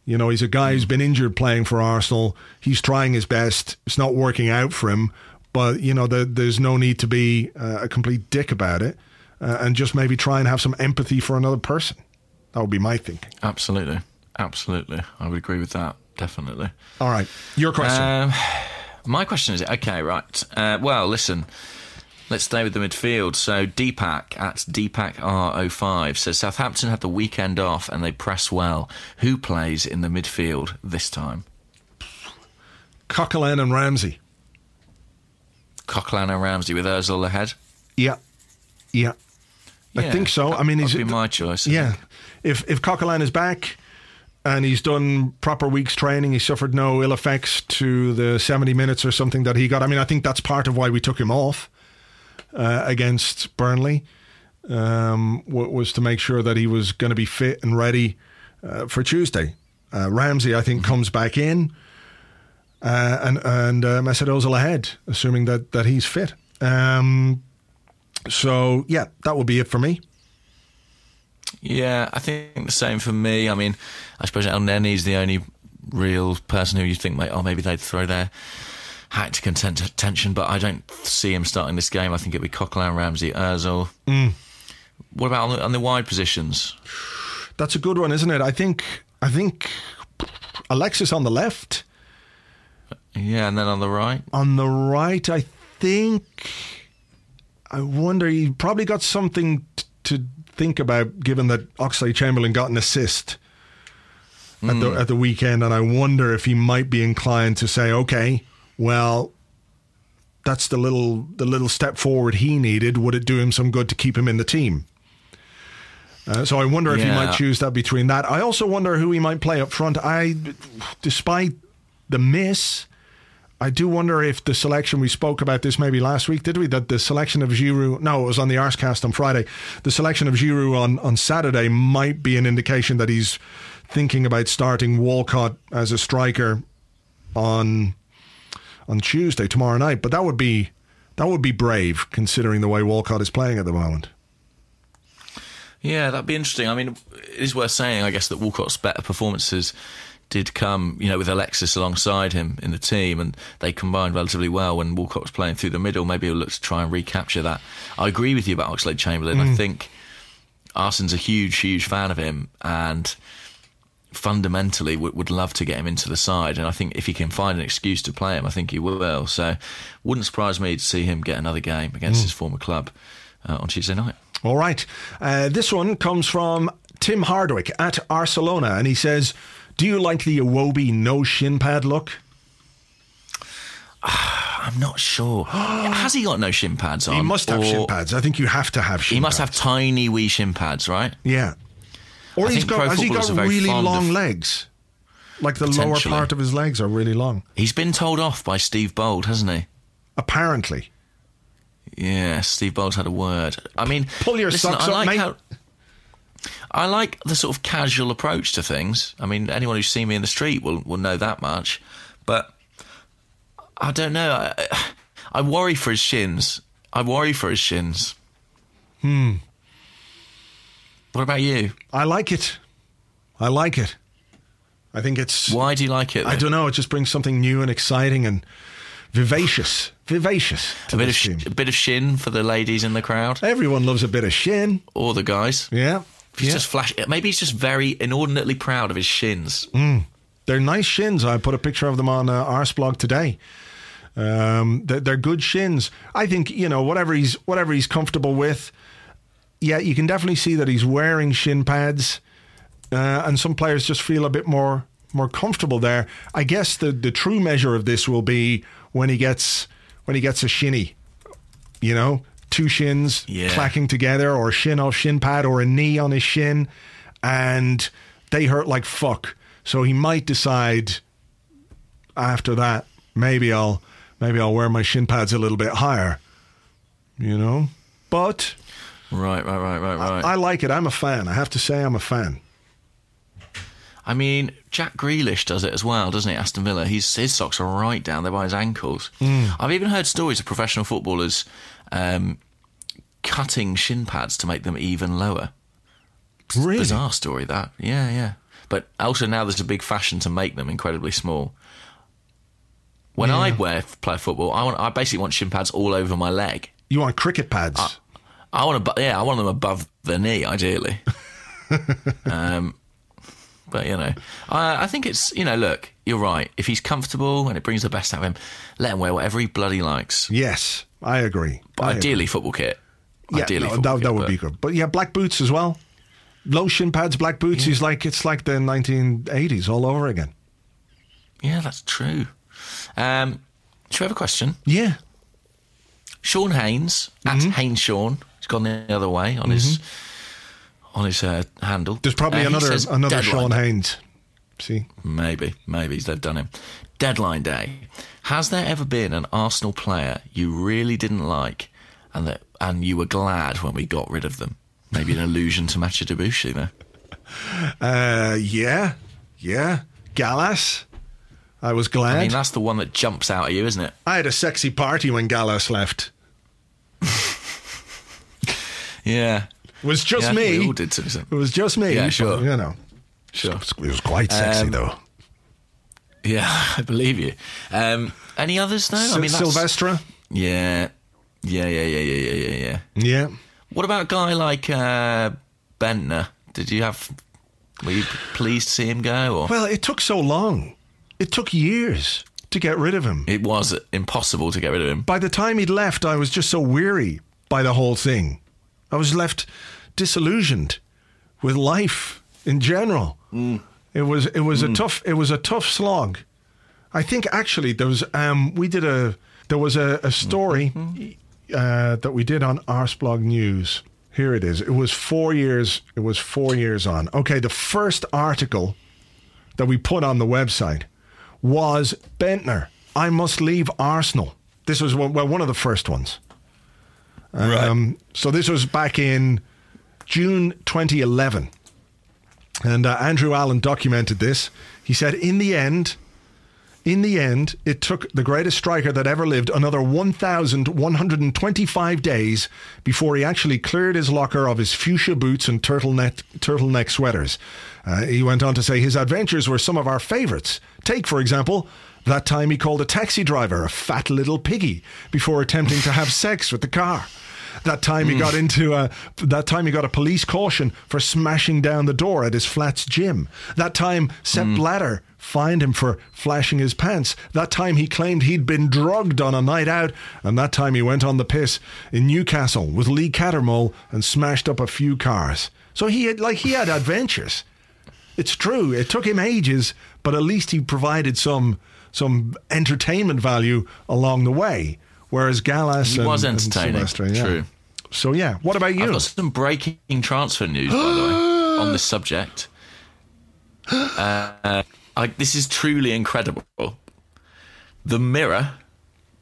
You know, he's a guy who's been injured playing for Arsenal. He's trying his best. It's not working out for him, but you know, the, there's no need to be uh, a complete dick about it, uh, and just maybe try and have some empathy for another person. That would be my thinking. Absolutely, absolutely, I would agree with that definitely. All right, your question. Um, my question is okay, right? Uh, well, listen, Let's stay with the midfield. So Deepak at Deepak R05 says Southampton had the weekend off and they press well. Who plays in the midfield this time? Coquelin and Ramsey. Coquelin and Ramsey with Ozil ahead. Yeah, yeah. I think so. I mean, he's be my choice. Yeah, if if Coquelin is back and he's done proper weeks training, he suffered no ill effects to the seventy minutes or something that he got. I mean, I think that's part of why we took him off uh, against Burnley um, was to make sure that he was going to be fit and ready uh, for Tuesday. Uh, Ramsey, I think, comes back in, uh, and and uh, Mesut Ozil ahead, assuming that that he's fit. Um, so yeah, that would be it for me. Yeah, I think the same for me. I mean, I suppose Elneny's the only real person who you think, mate, oh, maybe they'd throw their hat to content attention, but I don't see him starting this game. I think it'd be Coquelin, Ramsey, Ozil. Mm. What about on the, on the wide positions? That's a good one, isn't it? I think I think Alexis on the left. Yeah, and then on the right. On the right, I think I wonder he probably got something t- to think about given that Oxlade Chamberlain got an assist at the mm. at the weekend and I wonder if he might be inclined to say, "Okay, well, that's the little the little step forward he needed. Would it do him some good to keep him in the team?" Uh, so I wonder if he might choose that between that. I also wonder who he might play up front. I, despite the miss, I do wonder if the selection we spoke about this maybe last week, did we? That the selection of Giroud, no, it was on the Arsecast on Friday. The selection of Giroud on, on Saturday might be an indication that he's thinking about starting Walcott as a striker on on Tuesday tomorrow night. But that would be that would be brave considering the way Walcott is playing at the moment. Yeah, that'd be interesting. I mean, it is worth saying, I guess, that Walcott's better performances did come, you know, with Alexis alongside him in the team, and they combined relatively well when Walcott was playing through the middle. Maybe he'll look to try and recapture that. I agree with you about Oxlade Chamberlain. I hmm. think Arsène's a huge, huge fan of him, and fundamentally would, would love to get him into the side. And I think if he can find an excuse to play him, I think he will. So, wouldn't surprise me to see him get another game against his former club uh, on Tuesday night. All right. Uh, this one comes from Tim Hardwick at Barcelona, and he says, "Do you like the Iwobi no shin pad look?" I'm not sure. Has he got no shin pads on? He must have shin pads. I think you have to have shin. He must pads. have tiny wee shin pads, right? Yeah. Or I he's got has he got really long legs? Like the lower part of his legs are really long. He's been told off by Steve Bould, hasn't he? Apparently. Yeah, Steve Bould's had a word. I mean, Pull your listen, socks I up, like mate. How, I like the sort of casual approach to things. I mean, anyone who's seen me in the street will will know that much. But I don't know. I, I worry for his shins. I worry for his shins. Hmm. What about you? I like it. I like it. I think it's Why do you like it? I don't know, it just brings something new and exciting and vivacious. Vivacious. A bit of sh- a bit of shin for the ladies in the crowd Everyone loves a bit of shin. or the guys. Yeah. He's yeah. just flash. Maybe he's just very inordinately proud of his shins. They're nice shins. I put a picture of them on uh, Arseblog today. Um, they're, they're good shins. I think you know whatever he's whatever he's comfortable with. Yeah, you can definitely see that he's wearing shin pads, uh, and some players just feel a bit more more comfortable there. I guess the the true measure of this will be when he gets when he gets a shinny. You know, two shins Yeah. clacking together, or shin off shin pad, or a knee on his shin, and they hurt like fuck. So he might decide after that, maybe I'll maybe I'll wear my shin pads a little bit higher. You know? But Right, right, right, right, right. I like it. I'm a fan. I have to say I'm a fan. I mean, Jack Grealish does it as well, doesn't he? Aston Villa. He's, his socks are right down there by his ankles. I've even heard stories of professional footballers um, cutting shin pads to make them even lower. Really? Bizarre story that. Yeah, yeah. But also now there's a big fashion to make them incredibly small. When I wear play football, I want I basically want shin pads all over my leg. You want cricket pads? I want to, yeah, I want them above the knee, ideally. um, but you know, I, I think it's you know, look, you're right. If he's comfortable and it brings the best out of him, let him wear whatever he bloody likes. Yes, I agree. But I agree. ideally, football kit. Yeah, ideally, no, football that, that would but- be good. But yeah, black boots as well. Lotion pads, black boots. He's like it's like the 1980s all over again. Yeah, that's true. Um, should we have a question? Yeah, Sean Haynes at Mm-hmm. Haynes Sean. He's gone the other way on his on his uh, handle. there's probably Uh, another another deadline Sean Haynes. See, Maybe, maybe they've done him. Deadline day. Has there ever been an Arsenal player you really didn't like, and that and you were glad when we got rid of them? Maybe an allusion to Mathieu Debuchy there. uh, yeah, yeah, Gallas. I was glad. I mean, that's the one that jumps out at you, isn't it? I had a sexy party when Gallas left. Yeah, It was just Yeah, me. we all did to some- It was just me. Yeah, but, sure. You know, sure. it was quite sexy Um, though. Yeah, I believe you. Um, any others though? I mean, that's, Silvestre. Yeah, yeah, yeah, yeah, yeah, yeah, yeah, yeah. Yeah. What about a guy like uh, Bendtner? Did you have? Were you pleased to see him go? Or Well, it took so long. It took years to get rid of him. it was impossible to get rid of him. By the time he'd left, I was just so weary by the whole thing. I was left disillusioned with life in general. It was it was a tough it was a tough slog. I think actually there was um, we did a there was a, a story uh, that we did on Arseblog News. Here it is. It was four years. It was four years on. Okay, the first article that we put on the website was Bendtner. I must leave Arsenal. This was one, well one of the first ones. Um, so this was back in June 2011. And uh, Andrew Allen documented this. He said, in the end, in the end, it took the greatest striker that ever lived another 1,125 days before he actually cleared his locker of his fuchsia boots and turtleneck, turtleneck sweaters. Uh, he went on to say his adventures were some of our favourites. Take, for example, that time he called a taxi driver a fat little piggy before attempting to have sex with the car. That time he hmm. got into a that time he got a police caution for smashing down the door at his flat's gym. That time Sepp hmm. Blatter fined him for flashing his pants. That time he claimed he'd been drugged on a night out, and that time he went on the piss in Newcastle with Lee Cattermole and smashed up a few cars. So he had like he had adventures. It's true. It took him ages, but at least he provided some some entertainment value along the way. Whereas Gallas He and, was and entertaining. Silvestre, yeah. True. So yeah, what about you? I've got some breaking transfer news, by the way, on this subject. Uh, I, this is truly incredible. The Mirror,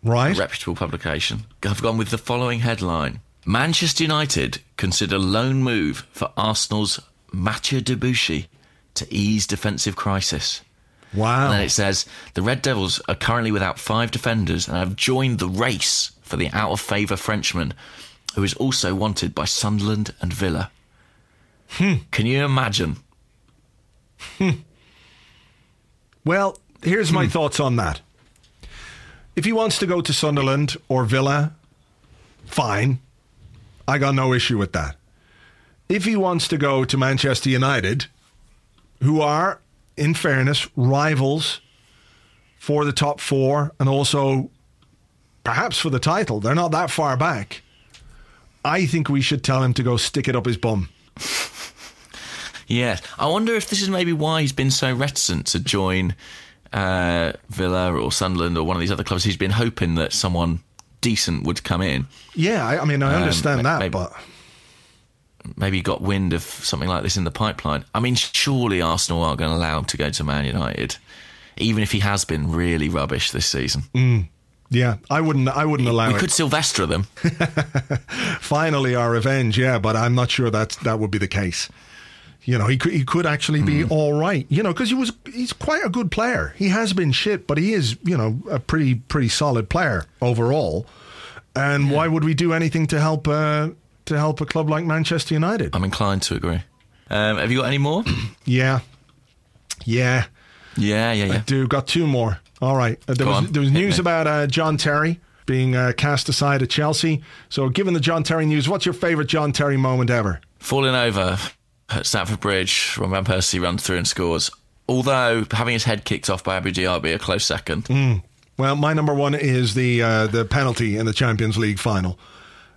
Right? reputable publication, have gone with the following headline: Manchester United consider loan move for Arsenal's Mathieu Debuchy to ease defensive crisis. Wow. And then it says the Red Devils are currently without five defenders and have joined the race for the out of favour Frenchman, who is also wanted by Sunderland and Villa. Can you imagine? Well, here's Hmm. my thoughts on that. If he wants to go to Sunderland or Villa, fine. I got no issue with that. If he wants to go to Manchester United, who are, in fairness, rivals for the top four and also perhaps for the title, they're not that far back. I think we should tell him to go stick it up his bum. Yes. I wonder if this is maybe why he's been so reticent to join uh, Villa or Sunderland or one of these other clubs. He's been hoping that someone decent would come in. Yeah, I, I mean, I Um, understand that, maybe- but Maybe he got wind of something like this in the pipeline. I mean, surely Arsenal aren't going to allow him to go to Man United, even if he has been really rubbish this season. yeah, I wouldn't. I wouldn't allow we it. could Silvestre them. finally our revenge. Yeah, but I'm not sure that that would be the case. You know, he could he could actually be all right. You know, because he was he's quite a good player. He has been shit, but he is you know a pretty pretty solid player overall. And why would we do anything to help uh, to help a club like Manchester United? I'm inclined to agree. Um, have you got any more? Yeah, yeah, yeah, yeah, I do. Got two more. All right. Uh, there Go was on, there was hit news me. about uh, John Terry being uh, cast aside at Chelsea. So, given the John Terry news, what's your favourite John Terry moment ever? Falling over at Stamford Bridge when Van Persie runs through and scores. Although having his head kicked off by Abou Diaby a close second. Mm. Well, my number one is the uh, the penalty in the Champions League final.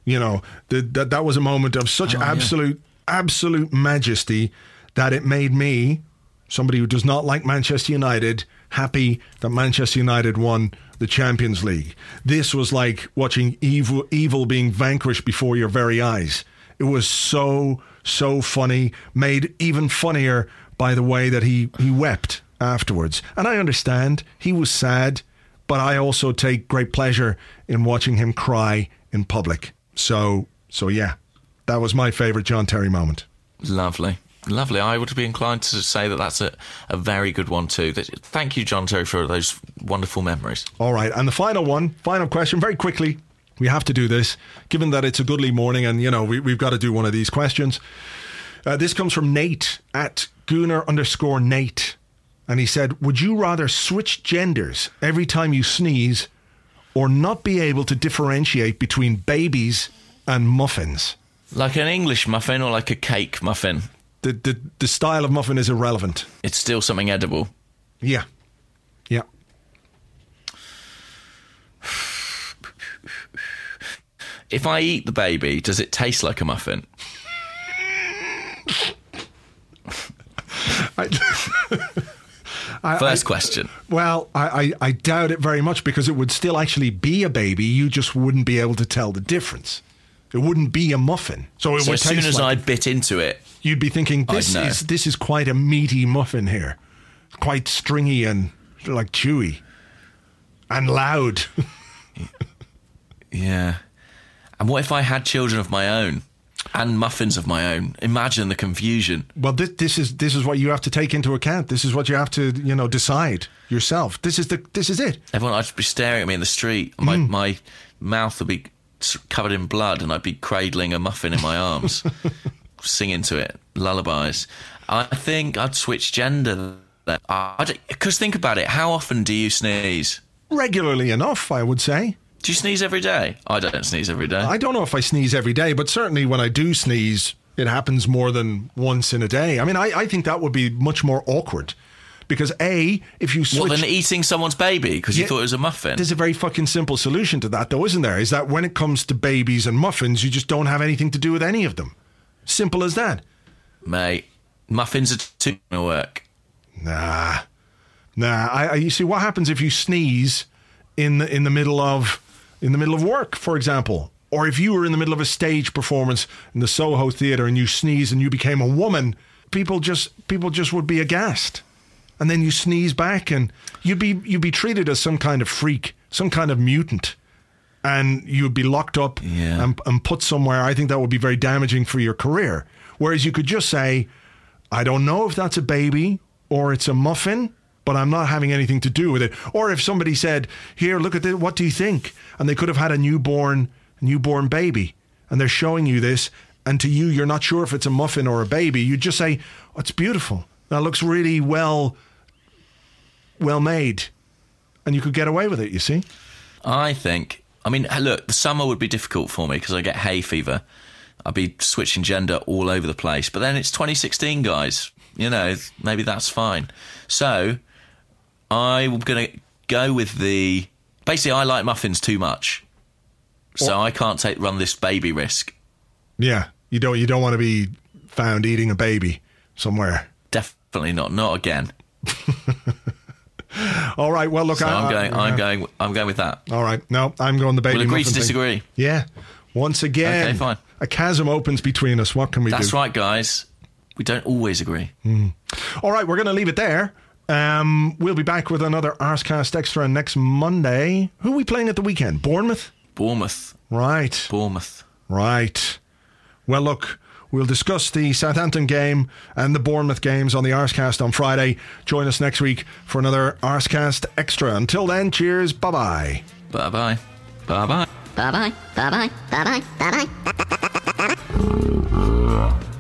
You know, the, that that was a moment of such Oh, yeah. absolute absolute majesty that it made me, somebody who does not like Manchester United, happy that Manchester United won the Champions League. This was like watching evil evil being vanquished before your very eyes. It was so so funny, made even funnier by the way that he he wept afterwards. And I understand he was sad, but I also take great pleasure in watching him cry in public. So so yeah, that was my favorite John Terry moment. Lovely. Lovely. I would be inclined to say that that's a, a very good one, too. Thank you, John Terry, for those wonderful memories. All right, and the final one, final question, very quickly. We have to do this, given that it's a goodly morning, and you know we, we've got to do one of these questions. Uh, this comes from Nate at Gooner underscore Nate, and he said, "Would you rather switch genders every time you sneeze, or not be able to differentiate between babies and muffins?" Like an English muffin or like a cake muffin. The the, the style of muffin is irrelevant. It's still something edible. Yeah, yeah. If I eat the baby, does it taste like a muffin? I, I- First question. Well, I, I, I doubt it very much because it would still actually be a baby. You just wouldn't be able to tell the difference. It wouldn't be a muffin. So it So would as soon as like, I bit into it, you'd be thinking I'd this is this is quite a meaty muffin here, quite stringy and like chewy and loud. yeah. And what if I had children of my own and muffins of my own? Imagine the confusion. well, this this is this is what you have to take into account. This is what you have to you know decide yourself. This is the this is it. Everyone I'd be staring at me in the street. My mm. my mouth would be covered in blood, and I'd be cradling a muffin in my arms, singing to it lullabies. I think I'd switch gender. Because think about it. How often do you sneeze? Regularly enough, I would say. Do you sneeze every day? I don't sneeze every day. I don't know if I sneeze every day, but certainly when I do sneeze, it happens more than once in a day. I mean, I, I think that would be much more awkward because A, if you switch. what than eating someone's baby because you Yeah. thought it was a muffin? there's a very fucking simple solution to that, though, isn't there? Is that when it comes to babies and muffins, you just don't have anything to do with any of them. Simple as that. Mate, muffins are too gonna work. Nah, nah. I, I, you see, what happens if you sneeze in the in the middle of in the middle of work, for example, or if you were in the middle of a stage performance in the Soho Theatre and you sneeze and you became a woman, people just people just would be aghast, and then you sneeze back and you'd be you'd be treated as some kind of freak, some kind of mutant. And you'd be locked up Yeah. and, and put somewhere. I think that would be very damaging for your career. Whereas you could just say, I don't know if that's a baby or it's a muffin, but I'm not having anything to do with it. Or if somebody said, "Here, look at this. What do you think?" and they could have had a newborn newborn baby, and they're showing you this, and to you, you're not sure if it's a muffin or a baby. You just say, oh, "It's beautiful. That looks really well well made," and you could get away with it. You see? I think. I mean, look, the summer would be difficult for me because I get hay fever. I'd be switching gender all over the place. But then it's 2016, guys. You know, maybe that's fine. So I'm going to go with the. Basically, I like muffins too much, so I can't take run this baby risk. Yeah. You don't. You don't want to be found eating a baby somewhere. Definitely not. Not again. All right. Well, look, So I, I'm going. I- I'm going. I'm going with that. All right. No, I'm going the baby. We'll agree to muffin thing. disagree. Yeah. Once again, Okay, fine. a chasm opens between us. What can we That's do? right, guys. We don't always agree. Hmm. All right, we're going to leave it there. Um, we'll be back with another Arsecast Extra next Monday. Who are we playing at the weekend? Bournemouth? Bournemouth. Right. Bournemouth. Right. Well, look, we'll discuss the Southampton game and the Bournemouth games on the Arsecast on Friday. Join us next week for another Arsecast Extra. Until then, cheers. Bye-bye. Bye-bye. Bye bye. Bye bye. Bye bye. Bye bye.